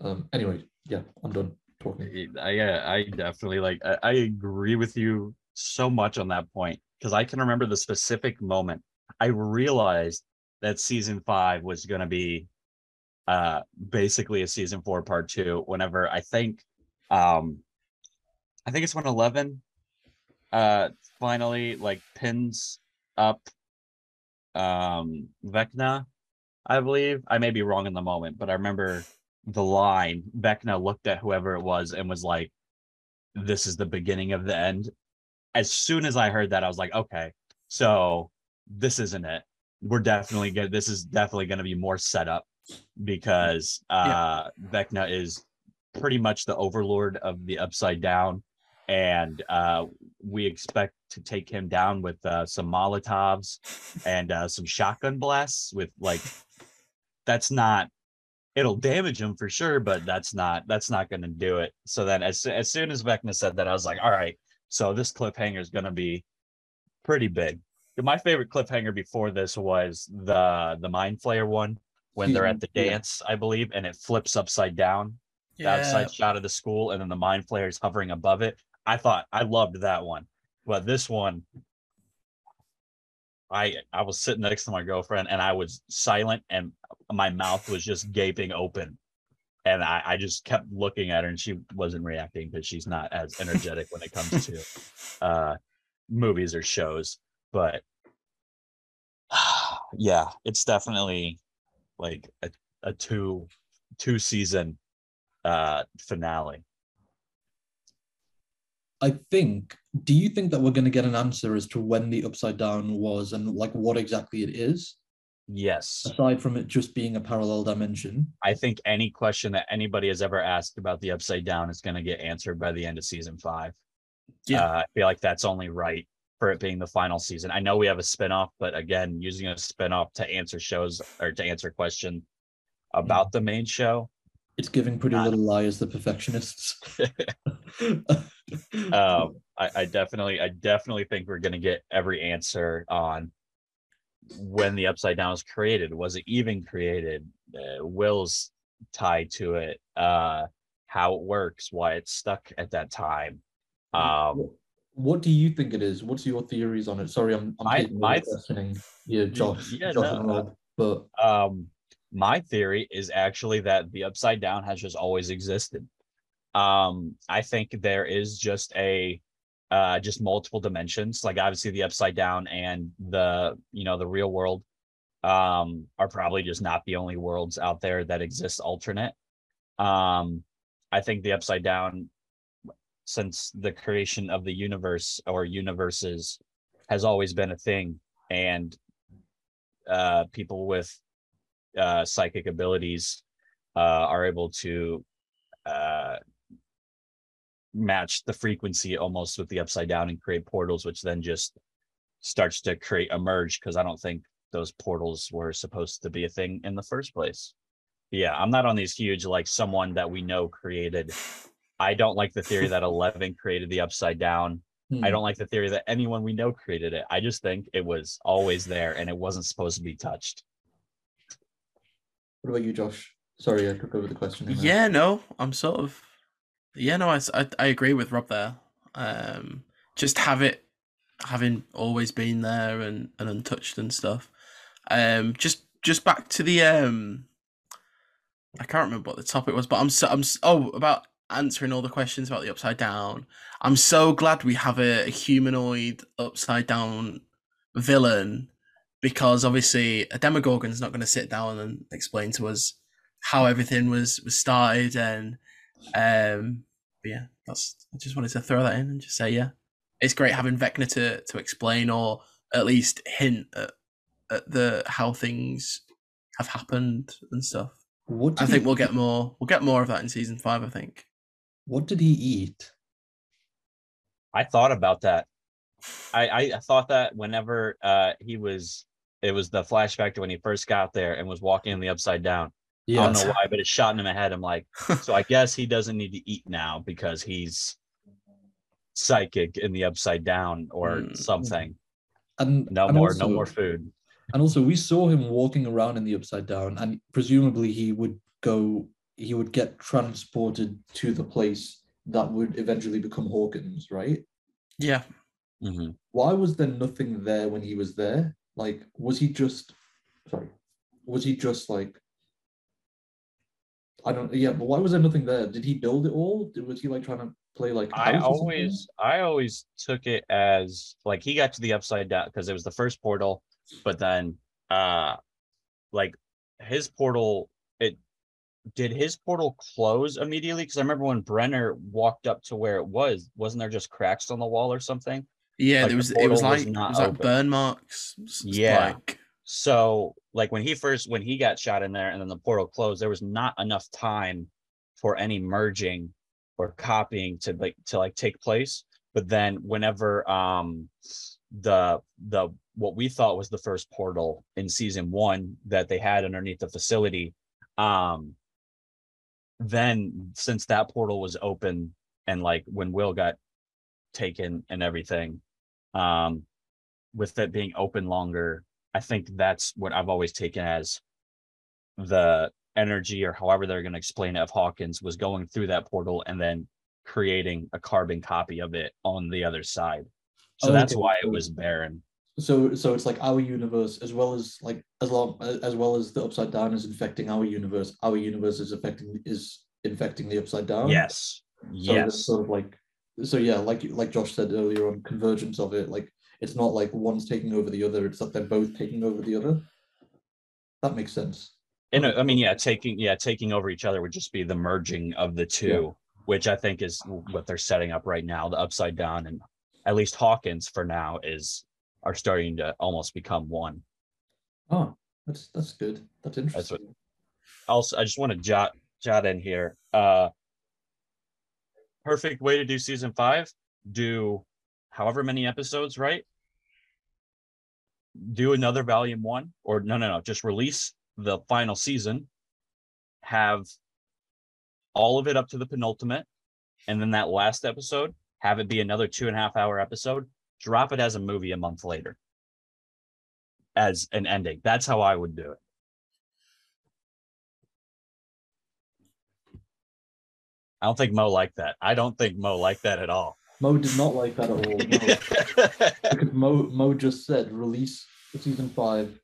Um, anyway, yeah, I'm done talking. I yeah, I definitely like I, I agree with you so much on that point because I can remember the specific moment I realized that season five was gonna be uh basically a season four part two whenever I think um I think it's when Eleven uh finally like pins up um Vecna, I believe. I may be wrong in the moment, but I remember the line, Vecna looked at whoever it was and was like, This is the beginning of the end. As soon as I heard that, I was like, okay, so this isn't it. We're definitely good. This is definitely going to be more setup because uh Vecna is pretty much the overlord of the upside down. And uh we expect to take him down with uh, some Molotovs and uh, some shotgun blasts with like that's not it'll damage him for sure, but that's not that's not going to do it. So then, as as soon as Vecna said that, I was like, all right, so this cliffhanger is going to be pretty big. My favorite cliffhanger before this was the the mind flayer one when they're at hmm. the Yeah. dance, I believe, and it flips upside down, the outside shot of the school, and then the mind flayer is hovering above it. I thought I loved that one, but this one, I I was sitting next to my girlfriend and I was silent and my mouth was just gaping open. And I, I just kept looking at her and she wasn't reacting because she's not as energetic when it comes to uh movies or shows. But yeah, it's definitely like a, a two two season uh finale. I think. Do you think that we're going to get an answer as to when the upside down was and like what exactly it is, Yes. aside from it just being a parallel dimension? I think any question that anybody has ever asked about the upside down is going to get answered by the end of season five. Yeah. Uh, I feel like that's only right for it being the final season. I know we have a spinoff, but again, using a spinoff to answer shows or to answer questions about the main show. It's giving Pretty Not- Little Liars the perfectionists. Um, I, I definitely, I definitely think we're going to get every answer on when the upside down was created. Was it even created? Uh, Will's tied to it. Uh, how it works, why it's stuck at that time. Um, what, do you think it is? What's your theories on it? Sorry, I'm, I'm My- questioning. Yeah, Josh, yeah, Josh no, Rob, but um, my theory is actually that the upside down has just always existed. Um, I think there is just a uh just multiple dimensions, like obviously the upside down and the you know the real world um are probably just not the only worlds out there that exist alternate. Um, I think the upside down since the creation of the universe or universes has always been a thing and uh people with uh psychic abilities uh are able to uh match the frequency almost with the upside down and create portals which then just starts to create a merge because i don't think those portals were supposed to be a thing in the first place yeah i'm not on these huge like someone that we know created i don't like the theory that 11 created the upside down hmm, I don't like the theory that anyone we know created it. I just think it was always there and it wasn't supposed to be touched. What about you, Josh? Sorry, I took over the question. Yeah, no, I'm sort of. Yeah, no, I I agree with Rob there. Um, just have it having always been there and, and untouched and stuff. Um, just just back to the um, I can't remember what the topic was, but I'm so I'm oh about answering all the questions about the upside down. I'm so glad we have a, humanoid upside down villain because obviously a Demogorgon's not going to sit down and explain to us how everything was was started and um but yeah that's I just wanted to throw that in and just say yeah it's great having Vecna to to explain or at least hint at, at the how things have happened and stuff. What I think he, we'll get more we'll get more of that in season five. I think. What did he eat? I thought about that. I, I, I thought that whenever uh he was it was the flashback to when he first got there and was walking in the upside down. I don't know why, but it shot in my head. I'm like, so I guess he doesn't need to eat now because he's psychic in the upside down or Mm. something. And No and more, no more food. And also, we saw him walking around in the upside down, and presumably he would go, he would get transported to the place that would eventually become Hawkins, right? yeah, Mhm. Why was there nothing there when he was there? Like, was he just, sorry, was he just like, I don't, yeah, but why was there nothing there? Did he build it all? Did, was he like trying to play like? I house or something? always I always took it as like he got to the upside down because it was the first portal, but then uh like his portal it did his portal close immediately? Because I remember when Brenner walked up to where it was, wasn't there just cracks on the wall or something? yeah. Like, there the was it was portal was like it was like open. burn marks. s- s- Yeah. like So like when he first when he got shot in there and then the portal closed, there was not enough time for any merging or copying to like to like take place. But then whenever um the the what we thought was the first portal in season one that they had underneath the facility, um then since that portal was open and like when Will got taken and everything, um with it being open longer, I think that's what I've always taken as the energy or however they're going to explain it of Hawkins was going through that portal and then creating a carbon copy of it on the other side. So oh, that's why it was barren. So, so it's like our universe, as well as like as long as well as the upside down is infecting our universe. Our universe is affecting is infecting the upside down. Yes. So Yes. sort of like, so yeah, like like Josh said earlier on convergence of it. Like it's not like one's taking over the other; it's that they're both taking over the other. That makes sense. And I mean, yeah, taking yeah, taking over each other would just be the merging of the two, which I think is what they're setting up right now. The upside down and at least Hawkins for now is are starting to almost become one. Oh, that's that's good. That's interesting. what- also I just want to jot jot in here. Uh perfect way to do season five. Do however many episodes, right? Do another volume one, or no, no, no, just release the final season. Have all of it up to the penultimate, and then that last episode, have it be another two and a half hour episode. Drop it as a movie a month later as an ending. That's how I would do it. I don't think Mo liked that. I don't think Mo liked that at all. Mo did not like that at all. No. because Mo Mo just said release season five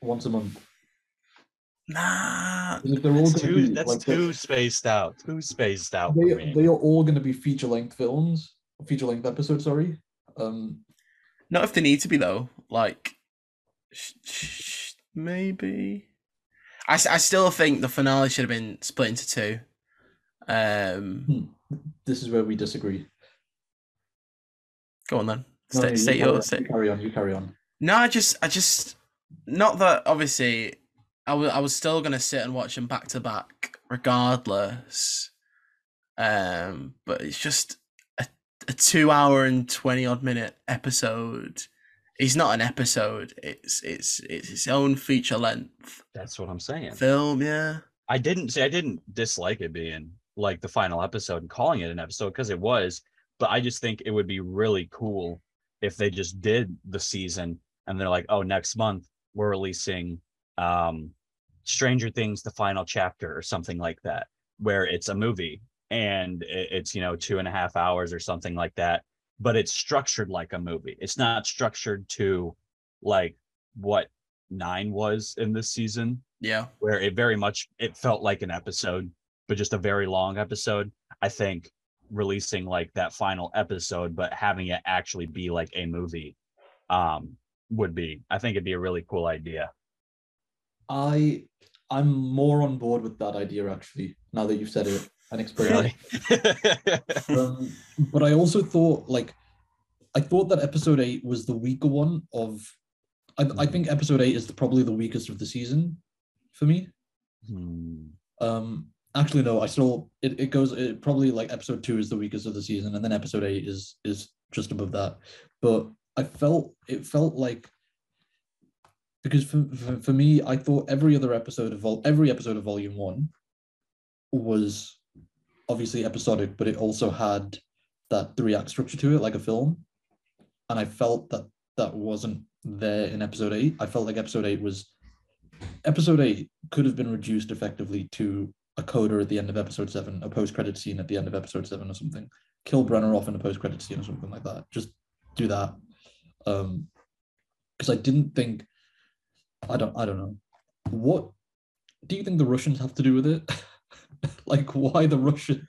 once a month. Nah. 'Cause If they're all that's too, be that's like the- too spaced out. Too spaced out for they, me. they are all going to be feature length films, feature length episodes. Sorry. Um, Not if they need to be though. Like, sh- sh- maybe. I, s- I still think the finale should have been split into two. Um, this is where we disagree. go on then. No, State, you state carry your on, state. You carry on. You carry on. No, I just, I just, not that obviously, I was, I was still gonna sit and watch them back to back regardless. Um, but it's just a, a two hour and twenty odd minute episode. It's not an episode. It's it's it's its own feature length That's what I'm saying. film. Yeah. I didn't say I didn't dislike it being like the final episode and calling it an episode because it was, but I just think it would be really cool if they just did the season and they're like, oh, next month we're releasing um Stranger Things, the final chapter, or something like that, where it's a movie and it's you know two and a half hours or something like that, but it's structured like a movie. It's not structured to like what nine was in this season Yeah. where it very much it felt like an episode but just a very long episode i think releasing like that final episode but having it actually be like a movie um would be i think it'd be a really cool idea I I'm more on board with that idea actually. Now that you've said it and explained it. um, but I also thought like I thought that episode eight was the weaker one of I, I think episode eight is the, probably the weakest of the season for me. Hmm. Um actually no, I still it, it goes it probably like episode two is the weakest of the season and then episode eight is is just above that. But I felt it felt like because for, for, for me, I thought every other episode of vol- every episode of volume one was obviously episodic, but it also had that three act structure to it, like a film. And I felt that that wasn't there in episode eight. I felt like episode eight was episode eight could have been reduced effectively to a coda at the end of episode seven, a post credit scene at the end of episode seven or something. Kill Brenner off in a post credit scene or something like that. Just do that. Um because I didn't think I don't I don't know. What do you think the Russians have to do with it? like why the Russians?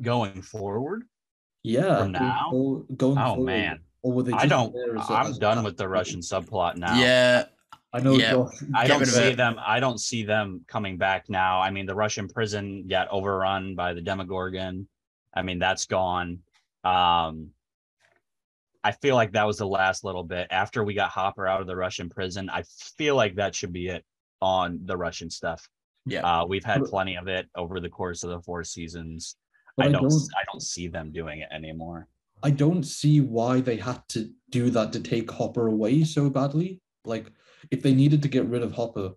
going forward yeah From now? Going, going oh forward. man or were they i don't there as a- i'm as a- done with the russian subplot now Yeah. I know Yeah. Josh, I don't see it. them. I don't see them coming back now. I mean, the Russian prison got overrun by the Demogorgon. I mean, that's gone. Um, I feel like that was the last little bit after we got Hopper out of the Russian prison. I feel like that should be it on the Russian stuff. Yeah. Uh, we've had plenty of it over the course of the four seasons. but I don't, I don't see them doing it anymore. I don't see why they had to do that to take Hopper away so badly. Like, if they needed to get rid of Hopper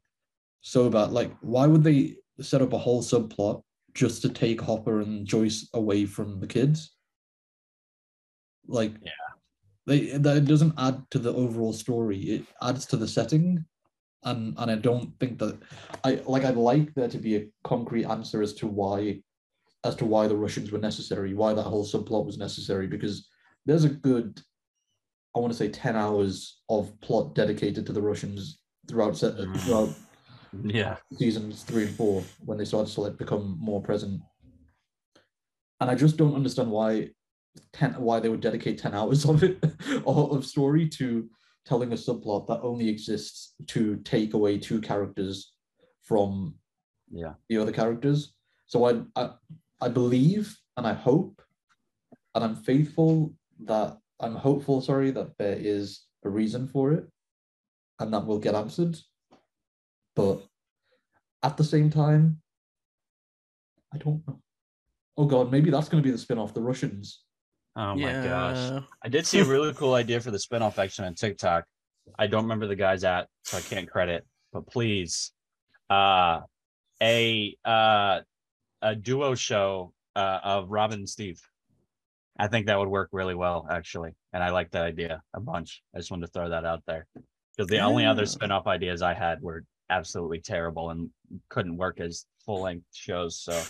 so bad, like, why would they set up a whole subplot just to take Hopper and Joyce away from the kids? Like, Yeah. they that doesn't add to the overall story. It adds to the setting, and and I don't think that I like. I'd like there to be a concrete answer as to why as to why the Russians were necessary, why that whole subplot was necessary, because there's a good, I want to say, 10 hours of plot dedicated to the Russians throughout, se- Mm. throughout Yeah. seasons three and four when they started to like become more present. And I just don't understand why 10 why they would dedicate 10 hours of it of of story to telling a subplot that only exists to take away two characters from Yeah. the other characters. So I, I I believe and I hope and I'm faithful that I'm hopeful, sorry, that there is a reason for it and that will get answered. But at the same time, I don't know. Oh god, maybe that's gonna be the spin-off, the Russians. Oh my gosh. I did see a really cool idea for the spinoff actually on TikTok. I don't remember the guy's at, so I can't credit, but please. Uh a uh a duo show uh of Robin and Steve. I think that would work really well, actually. And I like that idea a bunch. I just wanted to throw that out there. Because the only other Yeah. spin-off ideas I had were absolutely terrible and couldn't work as full-length shows. So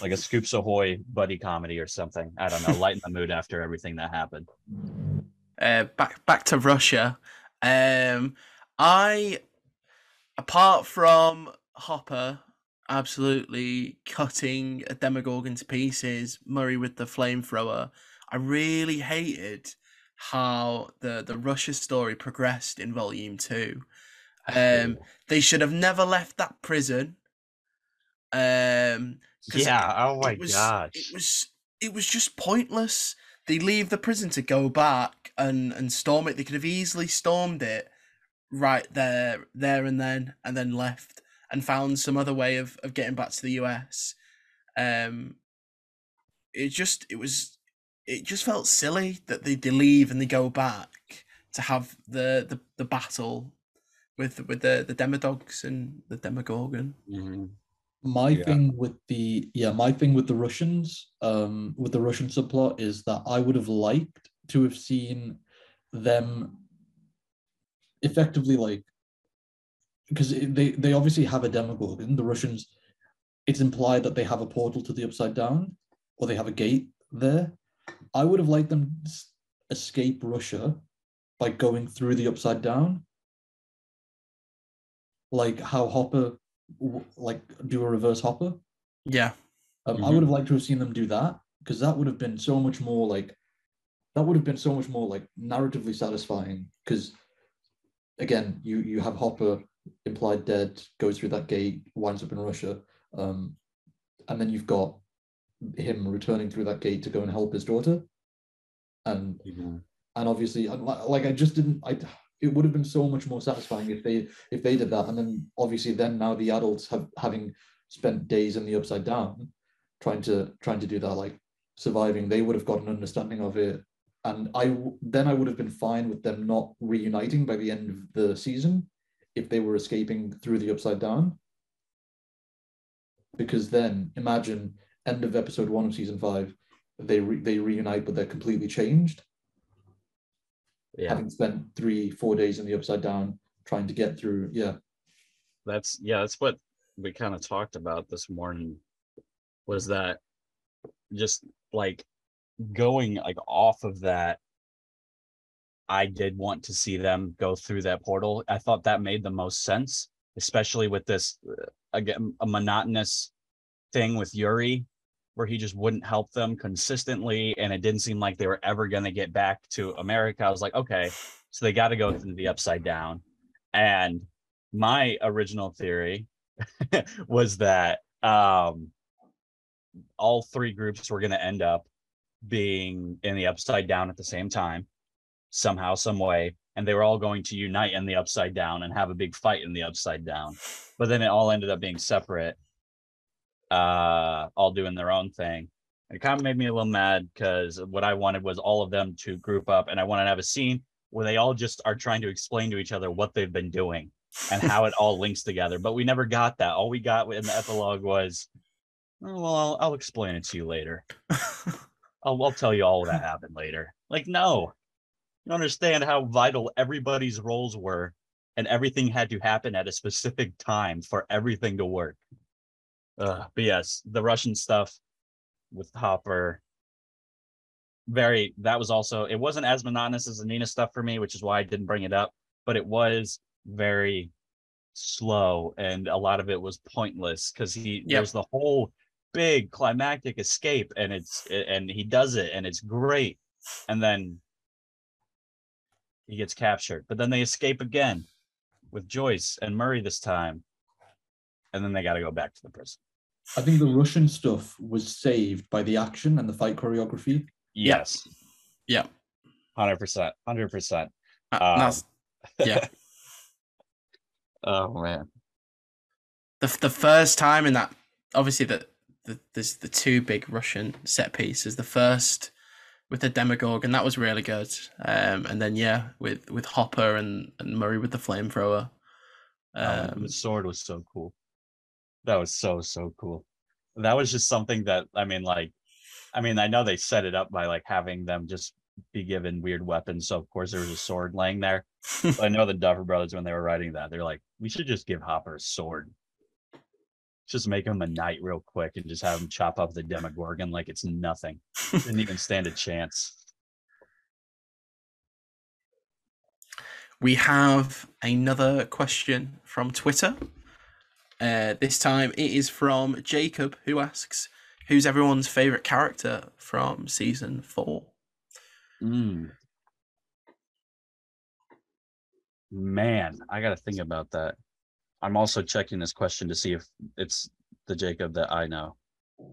like a Scoops Ahoy buddy comedy or something. I don't know, lighten the mood after everything that happened. Uh, back back to Russia. Um, I apart from Hopper absolutely cutting a Demogorgon to pieces, Murray with the flamethrower. I really hated how the the Russia story progressed in volume two. Um, they should have never left that prison. Um, Yeah. Oh my it was, gosh. It was it was just pointless. They leave the prison to go back and and storm it. They could have easily stormed it right there there and then and then left and found some other way of, of getting back to the US. Um it just it was it just felt silly that they, they leave and they go back to have the the, the battle with with the the demodogs and the demogorgon. Mhm. My Yeah. thing with the yeah, my thing with the Russians, um, with the Russian subplot is that I would have liked to have seen them effectively like because they they obviously have a demogorgon. The Russians, it's implied that they have a portal to the upside down, or they have a gate there. I would have liked them escape Russia by going through the upside down, like how Hopper like do a reverse Hopper. Yeah. Um, I Mhm. would have liked to have seen them do that because that would have been so much more like that would have been so much more like narratively satisfying. Because again, you you have Hopper implied dead, goes through that gate, winds up in Russia, um, and then you've got him returning through that gate to go and help his daughter, and Mhm. and obviously like I just didn't I it would have been so much more satisfying if they if they did that. And then obviously then now the adults have having spent days in the upside down trying to trying to do that like surviving they would have got an understanding of it. And I then I would have been fine with them not reuniting by the end of the season if they were escaping through the upside down because then imagine end of episode 1 of season 5 they re- they reunite but they're completely changed Yeah. having spent three, four days in the upside down trying to get through. Yeah. that's yeah that's what we kind of talked about this morning was that just like going like off of that i did want to see them go through that portal. I thought that made the most sense especially with this uh, again a monotonous thing with yuri where he just wouldn't help them consistently and it didn't seem like they were ever going to get back to america. I was like okay so they got to go through the upside down. And my original theory was that um all three groups were going to end up being in the upside down at the same time somehow some way and they were all going to unite in the upside down and have a big fight in the upside down but then it all ended up being separate uh all doing their own thing And it kind of made me a little mad because what i wanted was all of them to group up and i wanted to have a scene where they all just are trying to explain to each other what they've been doing and how it all links together. But we never got that. All we got in the epilogue was, oh, well, I'll, I'll explain it to you later. I'll, I'll tell you all that happened later. Like, no, you understand how vital everybody's roles were, and everything had to happen at a specific time for everything to work. Uh, but yes, the Russian stuff with Hopper, very, that was also, it wasn't as monotonous as the Nina stuff for me, which is why I didn't bring it up, but it was very slow and a lot of it was pointless because he Yep. there's the whole big climactic escape and it's and he does it and it's great and then he gets captured but then they escape again with joyce and murray this time and then they got to go back to the prison I think the Russian stuff was saved by the action and the fight choreography. Yes Yeah. 100% 100% Uh, Um, that's- yeah. oh man the the first time in that obviously the, the there's the two big Russian set pieces. The first with the demagogue and that was really good, um, and then yeah with with Hopper and, and Murray with the flamethrower. Oh, Um, the sword was so cool. That was so so cool. That was just something that I mean, like, I mean, I know they set it up by like having them just be given weird weapons. So of course there was a sword laying there. I know the Duffer Brothers when they were writing that, they're like, we should just give Hopper a sword. Just make him a knight real quick and just have him chop up the Demogorgon like it's nothing. Didn't even stand a chance. We have another question from Twitter. Uh, this time it is from Jacob, who asks, "Who's everyone's favorite character from season four? Mm. Man, I got to think about that. I'm also checking this question to see if it's the Jacob that I know.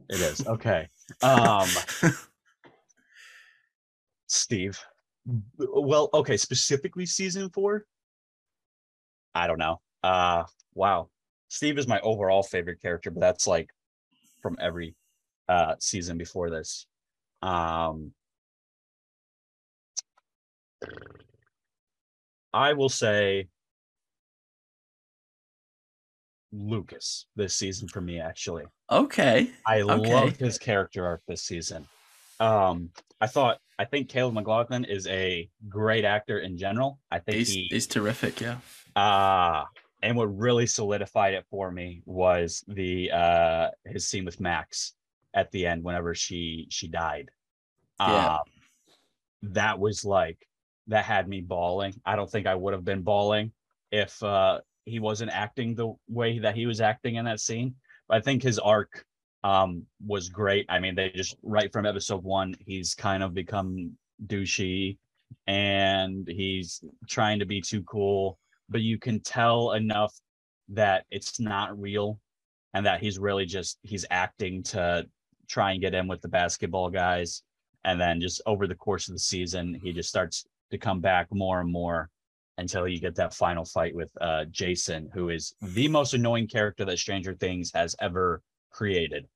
It is. Okay. Um Steve. Well, okay, specifically season 4? I don't know. Uh wow. Steve is my overall favorite character, but that's like from every uh season before this. Um I will say Lucas this season for me actually. Okay. I Okay. loved his character arc this season. Um I thought I think Caleb McLaughlin is a great actor in general. I think He's, he he's terrific, yeah. uh and what really solidified it for me was the uh his scene with Max at the end whenever she she died. Yeah. Um, that was like that had me bawling. I don't think I would have been bawling if uh he wasn't acting the way that he was acting in that scene. But I think his arc um was great. I mean, they just right from episode one, he's kind of become douchey and he's trying to be too cool, but you can tell enough that it's not real and that he's really just he's acting to try and get in with the basketball guys and then just over the course of the season he just starts to come back more and more until you get that final fight with uh Jason who is the most annoying character that Stranger Things has ever created.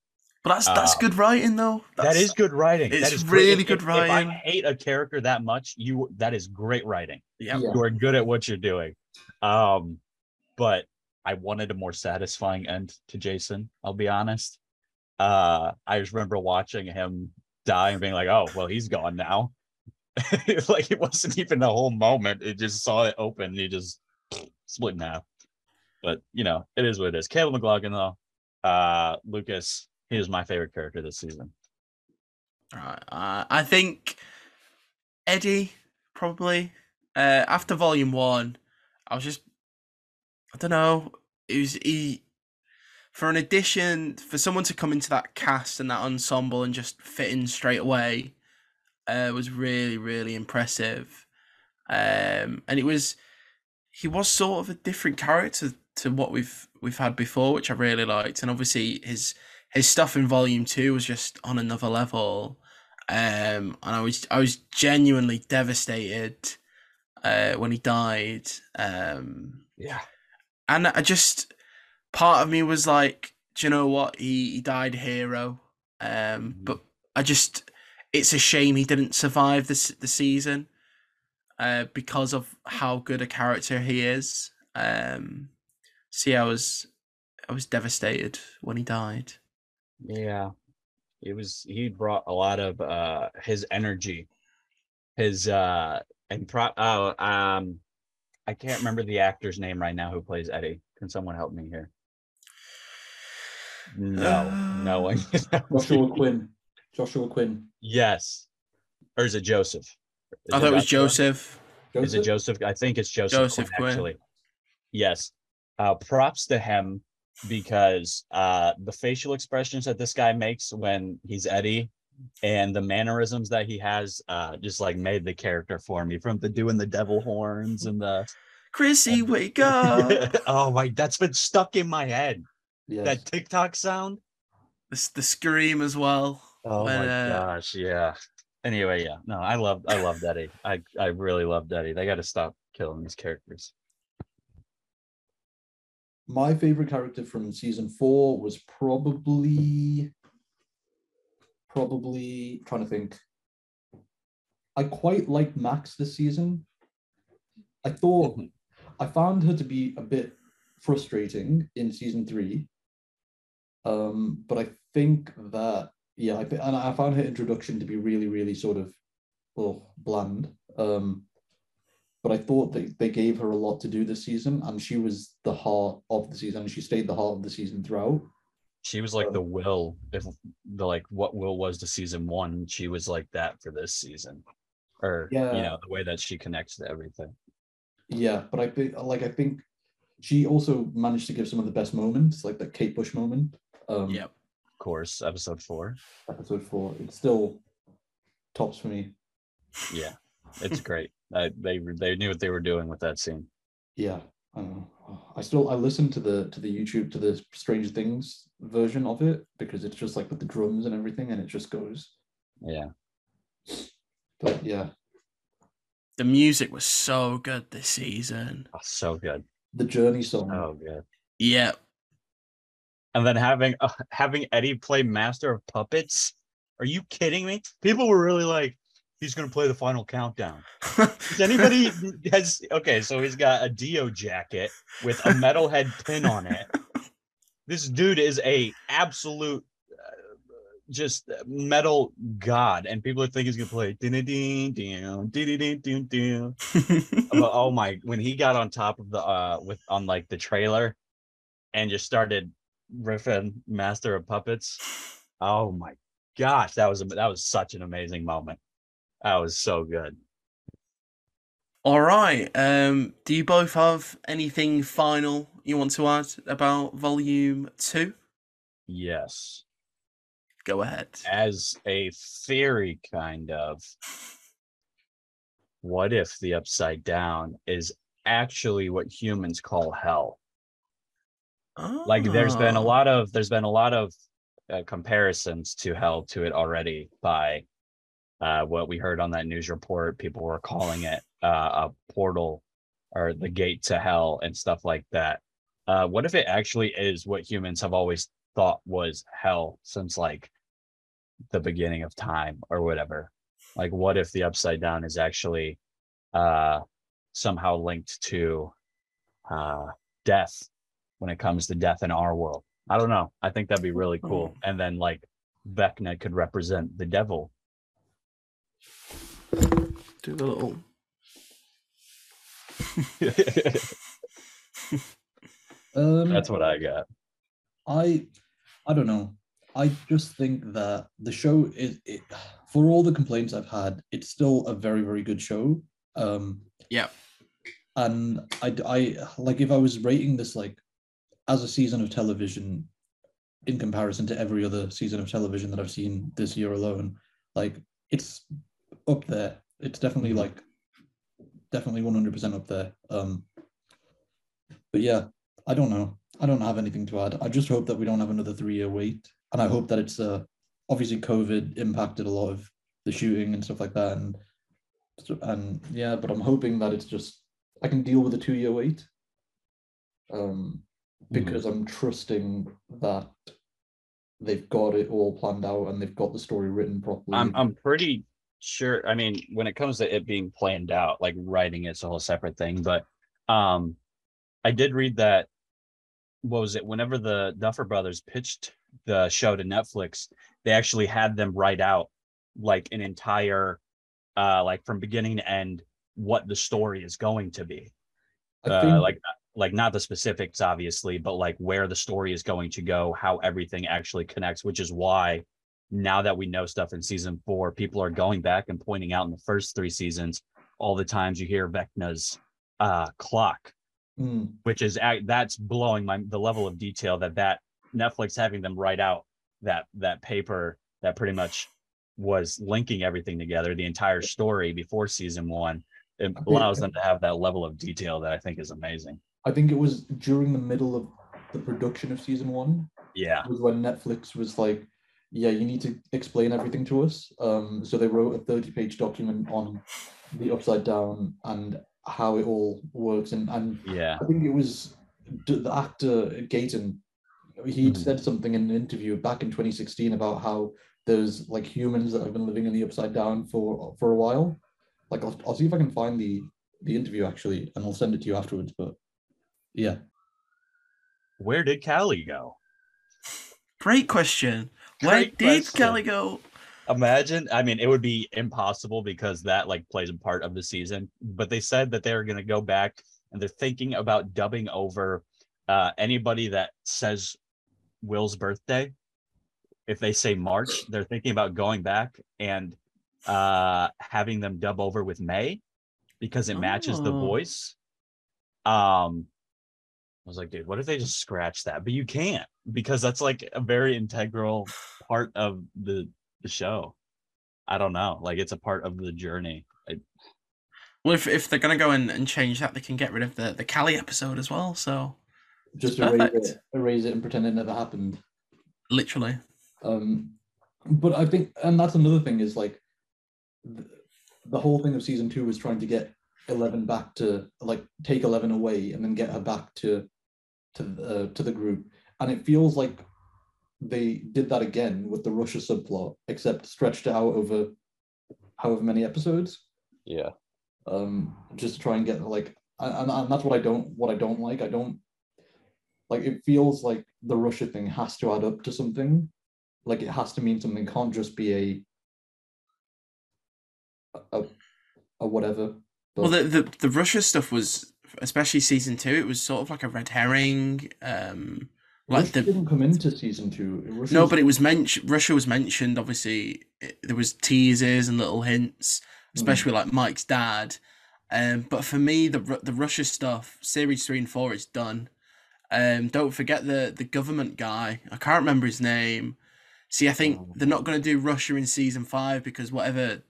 But that's that's Uh, good writing though. that That's, good writing. it's that is really If- good if- If I hate a character that much, you that is great writing. Yeah. Yeah. You are good at what you're doing. Um, but I wanted a more satisfying end to Jason. I'll be honest. Uh, I just remember watching him die and being like, "Oh, well, he's gone now." like it wasn't even the whole moment. It just saw it open. And he just split in half. But you know, it is what it is. Caleb McLaughlin, though, uh, Lucas, he is my favorite character this season. Right. Uh, I think Eddie probably uh, after volume one. I was just I don't know. It was he for an addition for someone to come into that cast and that ensemble and just fit in straight away. Uh, was really really impressive, um, and it was he was sort of a different character to what we've we've had before, which I really liked, and obviously his his stuff in volume two was just on another level um, and I was I was genuinely devastated uh, when he died. Um, Yeah. and I just part of me was like, do you know what? He he died hero. Um, Mhm. but I just it's a shame he didn't survive this the season. Uh, because of how good a character he is. Um, see, I was I was devastated when he died. Yeah. It was he brought a lot of uh his energy. His uh and pro oh um I can't remember the actor's name right now who plays Eddie. Can someone help me here? No, no one. can Joshua. Quinn. Joshua Quinn. Yes. Or is it Joseph? Is I thought it was Joshua? Joseph. Is it Joseph? I think it's Joseph, Joseph Quinn, Quinn. actually. Yes. Uh, props to him because uh, the facial expressions that this guy makes when he's Eddie and the mannerisms that he has uh, just like made the character for me from the doing the devil horns and the Chrissy, wake up! oh my that's been stuck in my head Yes. that TikTok sound the, the scream as well. Oh When, my uh, gosh yeah anyway yeah no I love I love Eddie I I really love Eddie they got to stop killing these characters My favorite character from season four was probably probably trying to think. I quite liked Max this season. I thought Mhm. I found her to be a bit frustrating in season three. Um, but I think that yeah, I, and I found her introduction to be really, really sort of well bland. Um, but I thought that they gave her a lot to do this season, and she was the heart of the season. She stayed the heart of the season throughout. She was like the Will, if the like what Will was to season one, she was like that for this season. Or Yeah. you know, the way that she connects to everything. Yeah, but I think like I think she also managed to give some of the best moments, like the Kate Bush moment. Um, Yep. Of course, episode four. episode four. It's still tops for me. Yeah, it's great. I, they they knew what they were doing with that scene. Yeah, I know. I still I listened to the to the YouTube to the Stranger Things version of it because it's just like with the drums and everything, and it just goes. Yeah, But yeah, The music was so good this season. Oh, so good. the Journey song. Oh good. Yeah. And then having uh, having Eddie play Master of Puppets. Are you kidding me? People were really like, he's gonna play the final countdown. Does anybody has okay? So he's got a Dio jacket with a metalhead pin on it. This dude is a absolute uh, just metal god, and people are thinking he's gonna play. ding-a-ding-ding, ding-a-ding-ding-ding. But, oh my! When he got on top of the uh with on like the trailer, and just started riffing Master of Puppets. Oh my gosh, that was a, that was such an amazing moment. That was so good. All right. Um, do you both have anything final you want to add about volume two? Yes. Go ahead. as a theory kind of what if the upside down is actually what humans call hell like there's been a Ah. lot of there's been a lot of uh, comparisons to hell to it already by uh, what we heard on that news report. People were calling it uh, a portal or the gate to hell and stuff like that. Uh, what if it actually is what humans have always thought was hell since like the beginning of time or whatever? Like what if the upside down is actually uh somehow linked to uh death when it comes to death in our world i don't know i think that'd be really cool and then like vecna could represent the devil Do the little. Um, that's what i got I I don't know. I just think that the show is it, for all the complaints I've had, it's still a very very good show. Um, Yeah. and I I like if I was rating this like as a season of television in comparison to every other season of television that I've seen this year alone, like it's up there. It's definitely Mhm. like definitely 100% up there. Um, but yeah, I don't know. I don't have anything to add. I just hope that we don't have another three year wait. And I hope that it's uh obviously COVID impacted a lot of the shooting and stuff like that. And and yeah, but I'm hoping that it's just I can deal with a two year wait. Um because I'm trusting that they've got it all planned out and they've got the story written properly. i'm i'm pretty sure i mean when it comes to it being planned out like writing it's a whole separate thing but um i did read that what was it whenever the duffer brothers pitched the show to netflix they actually had them write out like an entire uh like from beginning to end what the story is going to be uh, think like like not the specifics obviously but like where the story is going to go how everything actually connects which is why now that we know stuff in season four people are going back and pointing out in the first three seasons all the times you hear vecna's uh clock Mm, which is that's blowing my the level of detail that that netflix having them write out that that paper that pretty much was linking everything together the entire story before season one it allows them to have that level of detail that i think is amazing I think it was during the middle of the production of season one yeah was when Netflix was like, yeah, you need to explain everything to us. Um, so they wrote a 30 page document on the upside down and how it all works. And, and yeah I think it was the actor Gaten, he'd Mhm. said something in an interview back in 2016 about how there's like humans that have been living in the upside down for for a while. Like I'll, I'll see if I can find the the interview actually, and I'll send it to you afterwards. But yeah, where did Kali go Great question. Where Great did question. Kali go? imagine i mean it would be impossible because that like plays a part of the season but they said that they're going to go back and they're thinking about dubbing over uh anybody that says Will's birthday, if they say March, they're thinking about going back and uh having them dub over with May because it matches the Oh. voice. Um I was like, dude, what if they just scratch that? But you can't because that's like a very integral part of the the show. I don't know. Like it's a part of the journey. I, Well, if, if they're gonna go in and change that, they can get rid of the the Kali episode as well. So Just erase it, erase it and pretend it never happened. literally, Um, but I think, and that's another thing is like the, the whole thing of season two was trying to get Eleven back to like take Eleven away and then get her back to to the to the group, and it feels like they did that again with the Russia subplot, except stretched out over however many episodes. yeah. um just to try and get like and, and that's what i don't what i don't like. I don't like it feels like the russia thing has to add up to something. Like it has to mean something. It can't just be a a, a whatever. Well, the, the the Russia stuff was, especially season two, it was sort of like a red herring. Um, like Russia the didn't come into season two Russia no, but it was mentioned. Russia was mentioned. Obviously, it, there was teasers and little hints, especially like Mike's dad. Um, but for me, the the Russia stuff, series three and four, is done. Um, don't forget the the government guy. I can't remember his name. See, I think they're not going to do Russia in season five because whatever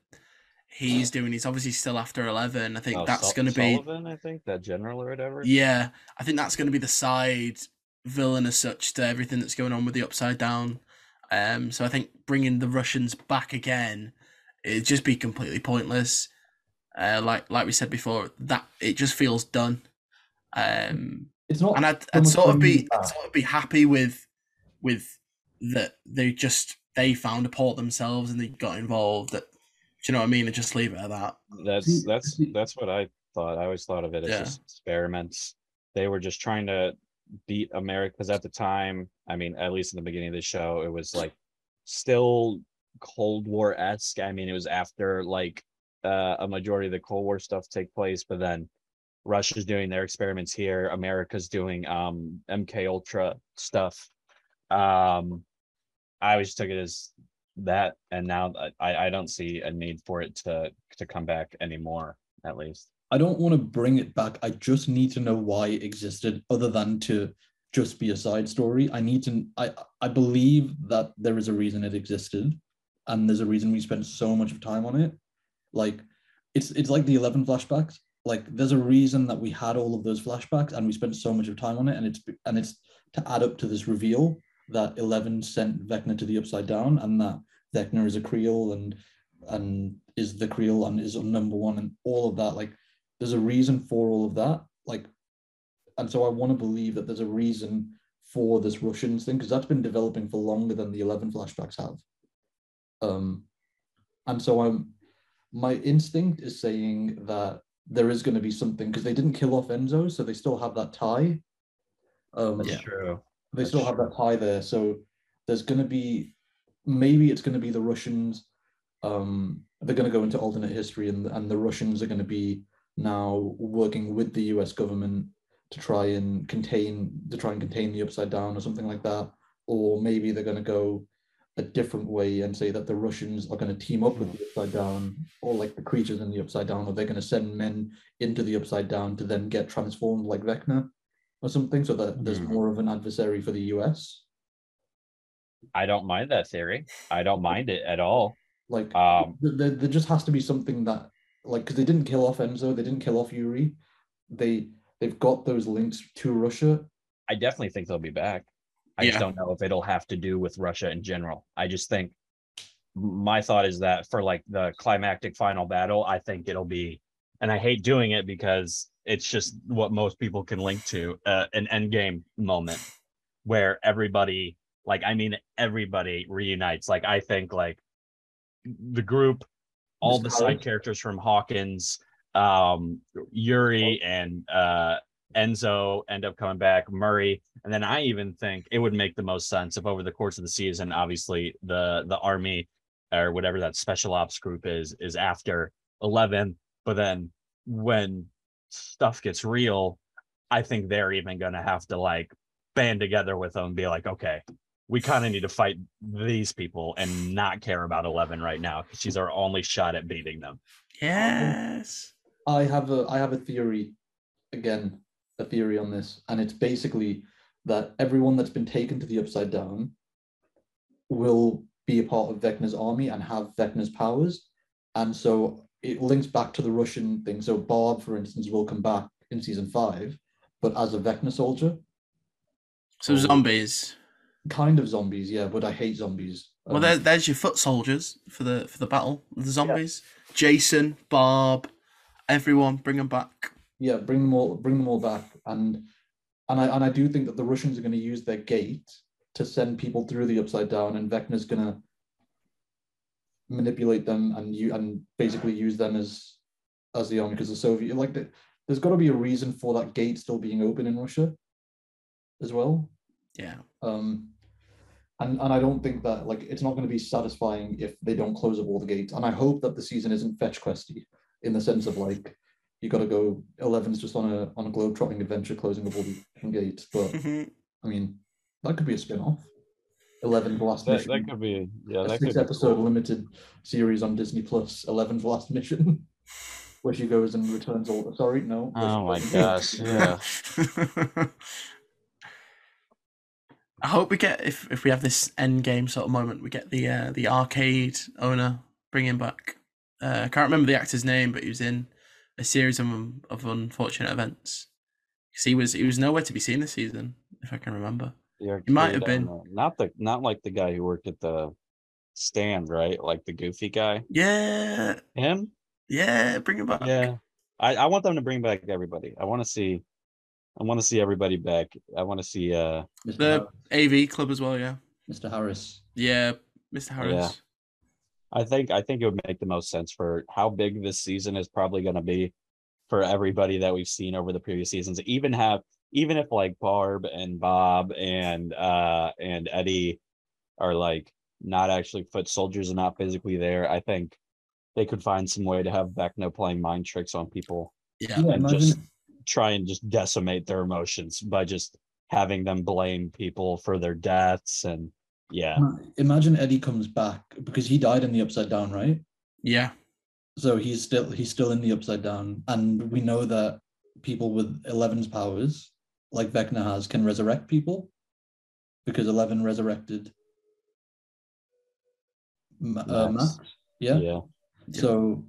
he's doing, he's obviously still after eleven. I think Oh, that's Sul- going to be Sullivan, I think that general or whatever. yeah. I think that's going to be the side villain as such to everything that's going on with the Upside Down. Um, so I think bringing the Russians back again, it'd just be completely pointless. Uh, like like we said before, that it just feels done. Um, it's not and I'd, I'd sort of be I'd sort of be happy with with that they just they found a port themselves and they got involved. That do you know what I mean? And just leave it at that. That's that's that's what I thought. I always thought of it as Yeah. just experiments. They were just trying to beat America because at the time, I mean, at least in the beginning of the show, it was like still Cold War esque. I mean, it was after like uh, a majority of the Cold War stuff take place, but then Russia's doing their experiments here. America's doing um, MK Ultra stuff. Um, I always took it as that, and now I, I don't see a need for it to to come back anymore. At least, I don't want to bring it back. I just need to know why it existed, other than to just be a side story. I need to. I I believe that there is a reason it existed, and there's a reason we spent so much time on it. Like, it's it's like the eleven flashbacks. Like, there's a reason that we had all of those flashbacks, and we spent so much of time on it, and it's and it's to add up to this reveal that Eleven sent Vecna to the Upside Down, and that Vecna is a Creel and and is the Creel and is on number one, and all of that. Like, there's a reason for all of that. Like, and so I want to believe that there's a reason for this Russians thing because that's been developing for longer than the Eleven flashbacks have. Um, and so I'm my instinct is saying that there is going to be something because they didn't kill off Enzo, so they still have that tie. Um, that's Yeah. true. They That's still have that tie there. So there's going to be maybe it's going to be the Russians. Um, they're going to go into alternate history, and and the Russians are going to be now working with the U.S. government to try and contain to try and contain the upside down or something like that. Or maybe they're going to go a different way and say that the Russians are going to team up with the upside down, or like the creatures in the upside down, or they're going to send men into the upside down to then get transformed like Vecna or something, so that there's Mhm. more of an adversary for the US. I don't mind that theory. I don't mind it at all. Like, Um, there, there just has to be something that, like, because they didn't kill off Enzo, they didn't kill off Yuri. They they've got those links to Russia. I definitely think they'll be back. I just don't know if it'll have to do with Russia in general. I just think my thought is that for like the climactic final battle, I think it'll be, and I hate doing it because it's just what most people can link to uh, an end game moment where everybody, like, I mean, everybody reunites. Like, I think like the group, all the side characters from Hawkins, um, Yuri and uh, Enzo end up coming back, Murray, and then I even think it would make the most sense if over the course of the season, obviously the the army or whatever that special ops group is is after 11, but then when stuff gets real, I think they're even going to have to like band together with them and be like, okay, we kind of need to fight these people and not care about Eleven right now because she's our only shot at beating them. Yes. I have a I have a theory, again, a theory on this, and it's basically that everyone that's been taken to the Upside Down will be a part of Vecna's army and have Vecna's powers, and so it links back to the Russian thing. So Barb, for instance, will come back in season five, but as a Vecna soldier, So zombies. kind of zombies, yeah. But I hate zombies. Well, Um, there, there's your foot soldiers for the for the battle with the zombies. Jason, Barb, everyone, bring them back. yeah, bring them all, bring them all back, and and I and I do think that the Russians are going to use their gate to send people through the upside down, and Vecna's going to manipulate them and you and basically use them as as the army because the Soviet like the, there's got to be a reason for that gate still being open in Russia as well. Yeah. Um, and and I don't think that like it's not going to be satisfying if they don't close up all the gates. And I hope that the season isn't fetch questy in the sense of like you got to go 11's just on a on a globe trotting adventure closing up all the gates. But I mean that could be a spin off. 11 last That, mission. that could be yeah. a That could six be episode cool. limited series on Disney Plus. 11's last mission. Where she goes and returns all. The, Sorry, no. Oh my gosh! Yeah. I hope we get if if we have this end game sort of moment, we get the uh, the arcade owner bring him back. Uh, I can't remember the actor's name, but he was in a series of of unfortunate events. Because he was he was nowhere to be seen this season, if I can remember. The He might have been. owner. not the not like the guy who worked at the stand, right? Like the goofy guy. Yeah, Him? yeah, bring him back. Yeah. I, I want them to bring back everybody. I want to see I want to see everybody back. I want to see uh Mr. The Harris. AV club as well. Yeah, Mr. Harris. yeah, Mr. Harris. Yeah. I think I think it would make the most sense for how big this season is probably going to be for everybody that we've seen over the previous seasons. Even have even if like Barb and Bob and uh and Eddie are like not actually foot soldiers and not physically there, I think they could find some way to have Vecna playing mind tricks on people Yeah, Yeah, and imagine just try and just decimate their emotions by just having them blame people for their deaths and yeah. imagine Eddie comes back because he died in the upside down, right? yeah, So he's still he's still in the upside down, and we know that people with Eleven's powers, like Vecna has, can resurrect people because Eleven resurrected Ma- uh, Max. Max. Yeah. yeah. So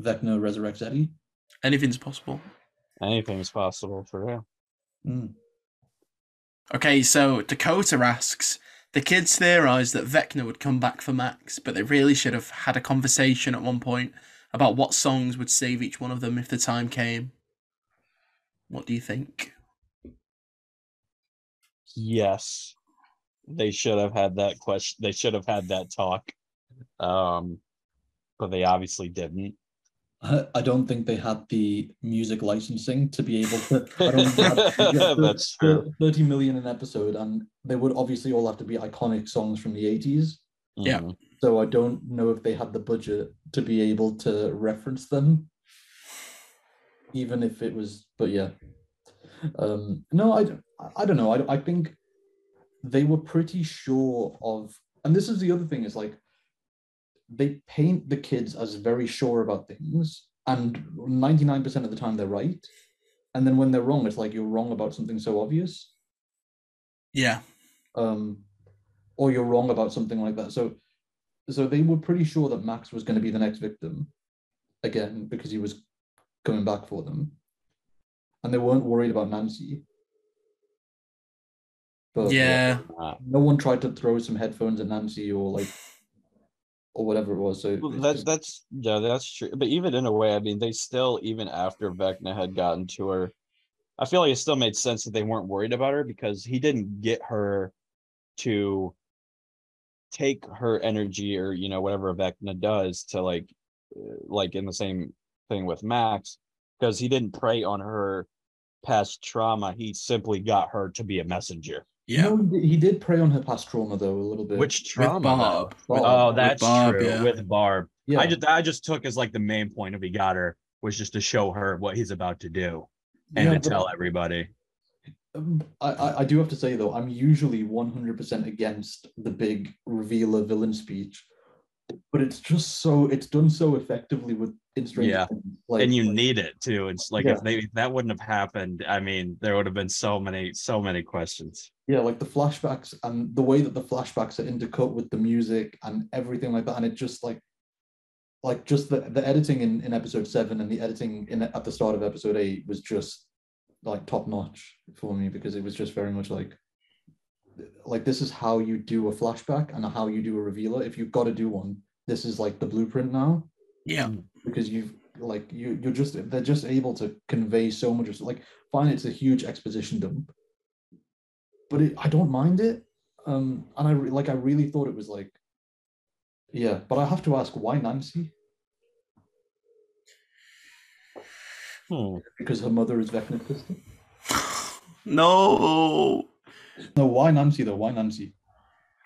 Vecna resurrects Eddie. anything's possible. Anything's possible for real. Mm. Okay, so Dakota asks the kids theorized that Vecna would come back for Max, but they really should have had a conversation at one point about what songs would save each one of them if the time came. What do you think? Yes. They should have had that question. They should have had that talk. Um, but they obviously didn't. I, I don't think they had the music licensing to be able to. I don't think they had, yeah, That's thir- true. 30 million an episode, and they would obviously all have to be iconic songs from the 80s. Yeah. Mhm. So I don't know if they had the budget to be able to reference them, even if it was. But yeah, um, no, I, don't- I don't know. I, I think they were pretty sure of, and this is the other thing is like they paint the kids as very sure about things, and ninety nine percent of the time they're right, and then when they're wrong, it's like you're wrong about something so obvious Yeah, um, or you're wrong about something like that. So, so they were pretty sure that Max was going to be the next victim, again because he was coming back for them, and they weren't worried about Nancy. But yeah, no one tried to throw some headphones at Nancy or like, or whatever it was. So well, it's that's just- that's yeah, that's true. But even in a way, I mean, they still even after Vecna had gotten to her, I feel like it still made sense that they weren't worried about her because he didn't get her to take her energy or you know whatever Vecna does to like uh, like in the same thing with Max because he didn't prey on her past trauma. He simply got her to be a messenger. yeah. No, he did- he did prey on her past trauma though a little bit. Which trauma? Bob. though? With- oh, with that's true. yeah. With Barb. yeah, I just I just took as like the main point of he got her was just to show her what he's about to do and yeah, to tell everybody. Um, I, I I do have to say though, I'm usually 100% against the big revealer villain speech, but it's just so it's done so effectively with in Stranger Yeah. Like- and you like- need it too. It's like Yeah. if they if that wouldn't have happened, I mean, there would have been so many, so many questions. yeah, like the flashbacks and the way that the flashbacks are intercut with the music and everything like that, and it just like like just the, the editing in, in episode seven and the editing in at the start of episode eight was just like top notch for me because it was just very much like like this is how you do a flashback and how you do a revealer. If you've got to do one, this is like the blueprint now Yeah. because you've like you you're just they're just able to convey so much of like fine it's a huge exposition dump but it, i don't mind it um and i re- like i really thought it was like yeah but i have to ask why nancy Hmm. because her mother is vecna no, no why nancy though why nancy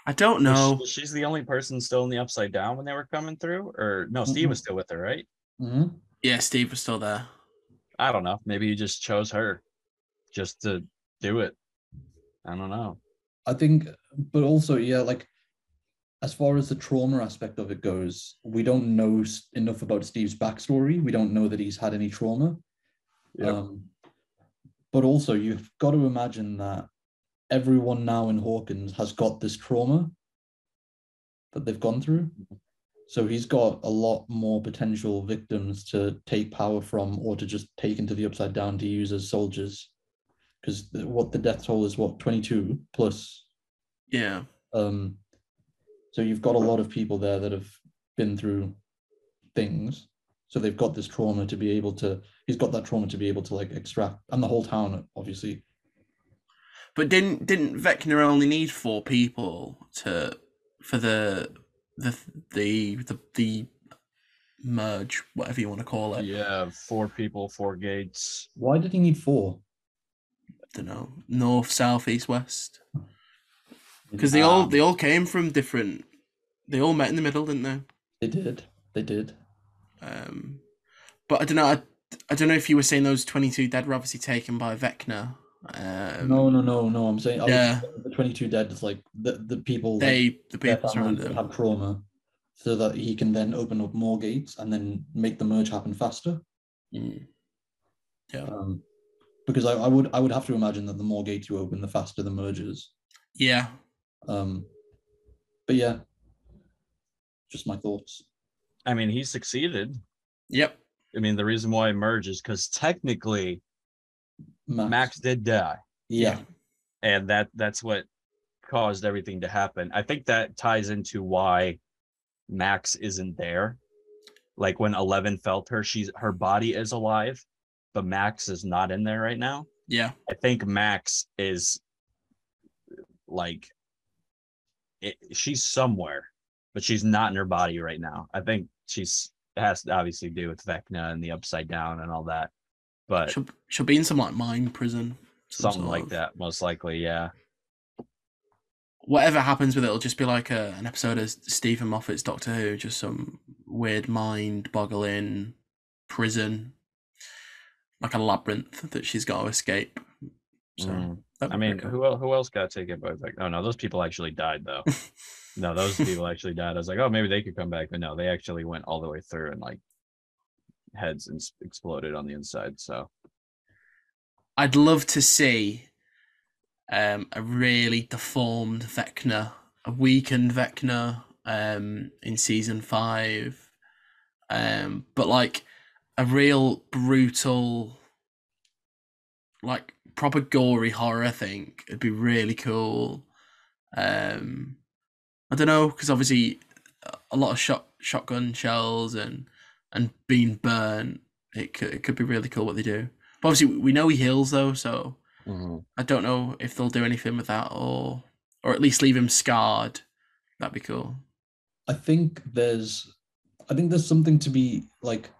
I don't Was know. she- she's the only person still in the upside down when they were coming through, or no? Steve was still with her, right? Mhm. Yeah, Steve was still there. I don't know. Maybe you just chose her just to do it. I don't know. I think, but also, yeah, like as far as the trauma aspect of it goes, we don't know enough about Steve's backstory. We don't know that he's had any trauma. Yep. Um, but also, you've got to imagine that everyone now in Hawkins has got this trauma that they've gone through. So he's got a lot more potential victims to take power from or to just take into the upside down to use as soldiers. Because what the death toll is what, 22 plus Yeah. um, so you've got a lot of people there that have been through things. So they've got this trauma to be able to. He's got that trauma to be able to like extract, and the whole town, obviously. But didn't didn't Vecna only need four people to for the the the the, the merge, whatever you want to call it? Yeah, four people, four gates. Why did he need four? I don't know, north, south, east, west. Because they all Um, they all came from different. They all met in the middle, didn't they? They did. They did. Um, but I don't know. I, I don't know if you were saying those twenty two dead were obviously taken by Vecna. Um, no, no, no, no. I'm saying I yeah. the 22 dead is like the the people. like, they the people families surrounding them. have trauma, so that he can then open up more gates and then make the merge happen faster. Mm. Yeah, Um, because I, I would I would have to imagine that the more gates you open, the faster the merges. yeah. Um, but yeah, just my thoughts. I mean, he succeeded. Yep. I mean, the reason why he merged is because technically Max, Max did die, yeah, and that that's what caused everything to happen. I think that ties into why Max isn't there. Like when Eleven felt her, she's her body is alive, but Max is not in there right now. Yeah. I think Max is like it, she's somewhere, but she's not in her body right now. I think she's has to obviously do with Vecna and the upside down and all that, but She'll she'll be in some like mind prison. some something like of- that, most likely. Yeah, Whatever happens with it, it'll just be like a, an episode of Steven Moffat's Doctor Who, just some weird mind boggling prison, like a labyrinth that she's got to escape. So Mm. I mean, cool. who el- who else got taken by Vecna? Oh no, those people actually died though. no, those people actually died. I was like, oh, maybe they could come back, but no, they actually went all the way through and like heads and exploded on the inside. So I'd love to see um, a really deformed Vecna, a weakened Vecna um, in season five, um, but like a real brutal, like proper gory horror. I think it'd be really cool. Um, I don't know because obviously a lot of shot shotgun shells and and being burnt. It could it could be really cool what they do. But obviously, we know he heals though, so I don't know if they'll do anything with that or or at least leave him scarred. That'd be cool. I think there's, I think there's something to be like.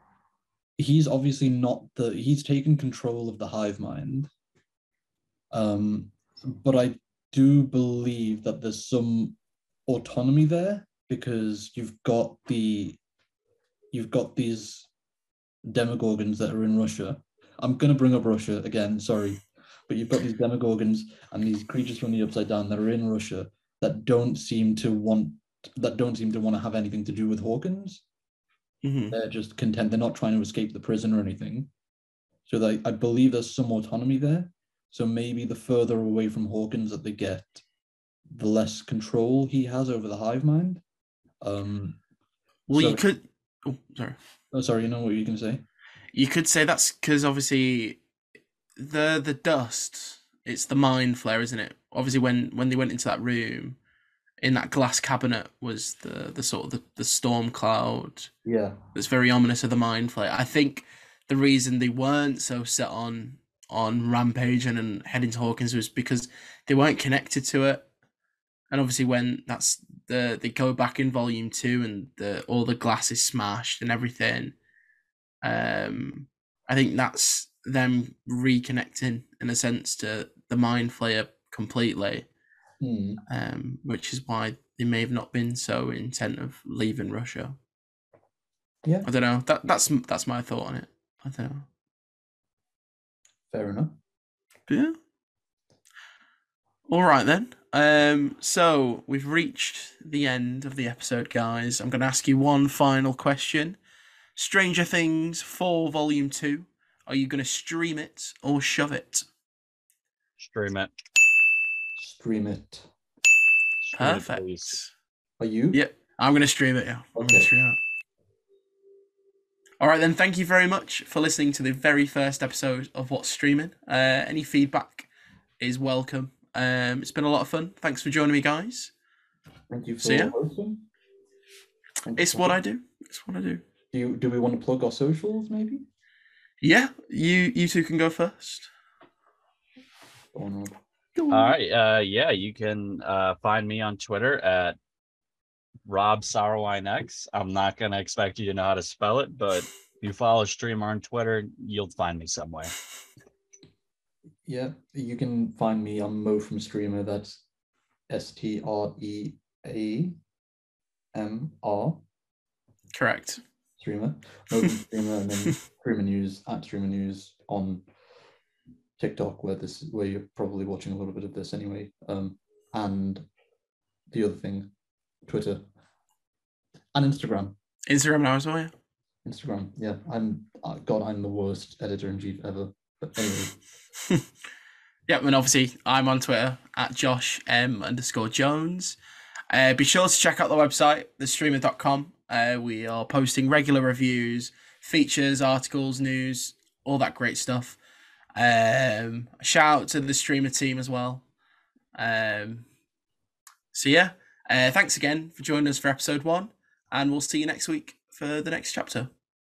He's obviously not the. He's taken control of the hive mind. Um, but I do believe that there's some autonomy there because you've got the, you've got these demogorgons that are in Russia. I'm gonna bring up Russia again. Sorry, but you've got these demogorgons and these creatures from the upside down that are in Russia that don't seem to want that don't seem to want to have anything to do with Hawkins. hmm They're just content. They're not trying to escape the prison or anything. So they, I believe there's some autonomy there. So maybe the further away from Hawkins that they get, the less control he has over the hive mind. Um, Well, you could. Oh, sorry. oh, sorry, you know what you can say? You could say that's because obviously the the dust. It's the mind flayer, isn't it? Obviously, when when they went into that room, in that glass cabinet was the the sort of the, the storm cloud Yeah. that's very ominous of the mind flayer. I think the reason they weren't so set on on rampaging and heading to Hawkins was because they weren't connected to it. And obviously, when that's the they go back in volume two and the all the glass is smashed and everything, um, I think that's them reconnecting in a sense to the mind flayer completely Hmm. um, which is why they may have not been so intent of leaving Russia. Yeah. I don't know. That that's that's my thought on it. I don't know. Fair enough. Yeah. All right then. Um, so we've reached the end of the episode, guys. I'm going to ask you one final question. Stranger Things 4 Volume 2. Are you going to stream it or shove it? Stream it. Stream it. Stream it, Perfect. please. Are you? Yep. I'm going to stream it, yeah. I'm going Okay. to stream it. All right, then. Thank you very much for listening to the very first episode of What's Streaming. Uh, any feedback is welcome. Um, it's been a lot of fun. Thanks for joining me, guys. Thank you for So, yeah. hosting. Thank It's for what I do. It's what I do. Do you do we want to plug our socials maybe? Yeah, you you two can go first. Go on, All right. Uh, yeah, you can uh, find me on Twitter at Rob SauerweinX. I'm not gonna expect you to know how to spell it, but if you follow Streamr on Twitter, you'll find me somewhere. Yeah, you can find me on Mo from Streamr. That's S T R E A M R Correct. Streamr. Mo from Streamr, and then Streamr News at Streamr News on TikTok, where this where you're probably watching a little bit of this anyway. Um, and the other thing, Twitter and Instagram. Instagram now as well. Yeah. Instagram. Yeah, I'm. Uh, God, I'm the worst editor in chief ever. Yep, and obviously I'm on Twitter at Josh M underscore Jones. Uh, be sure to check out the website, thestreamr.com. Uh, we are posting regular reviews, features, articles, news, all that great stuff. Um, shout out to the Streamr team as well. Um, so yeah, uh, thanks again for joining us for episode one, and we'll see you next week for the next chapter.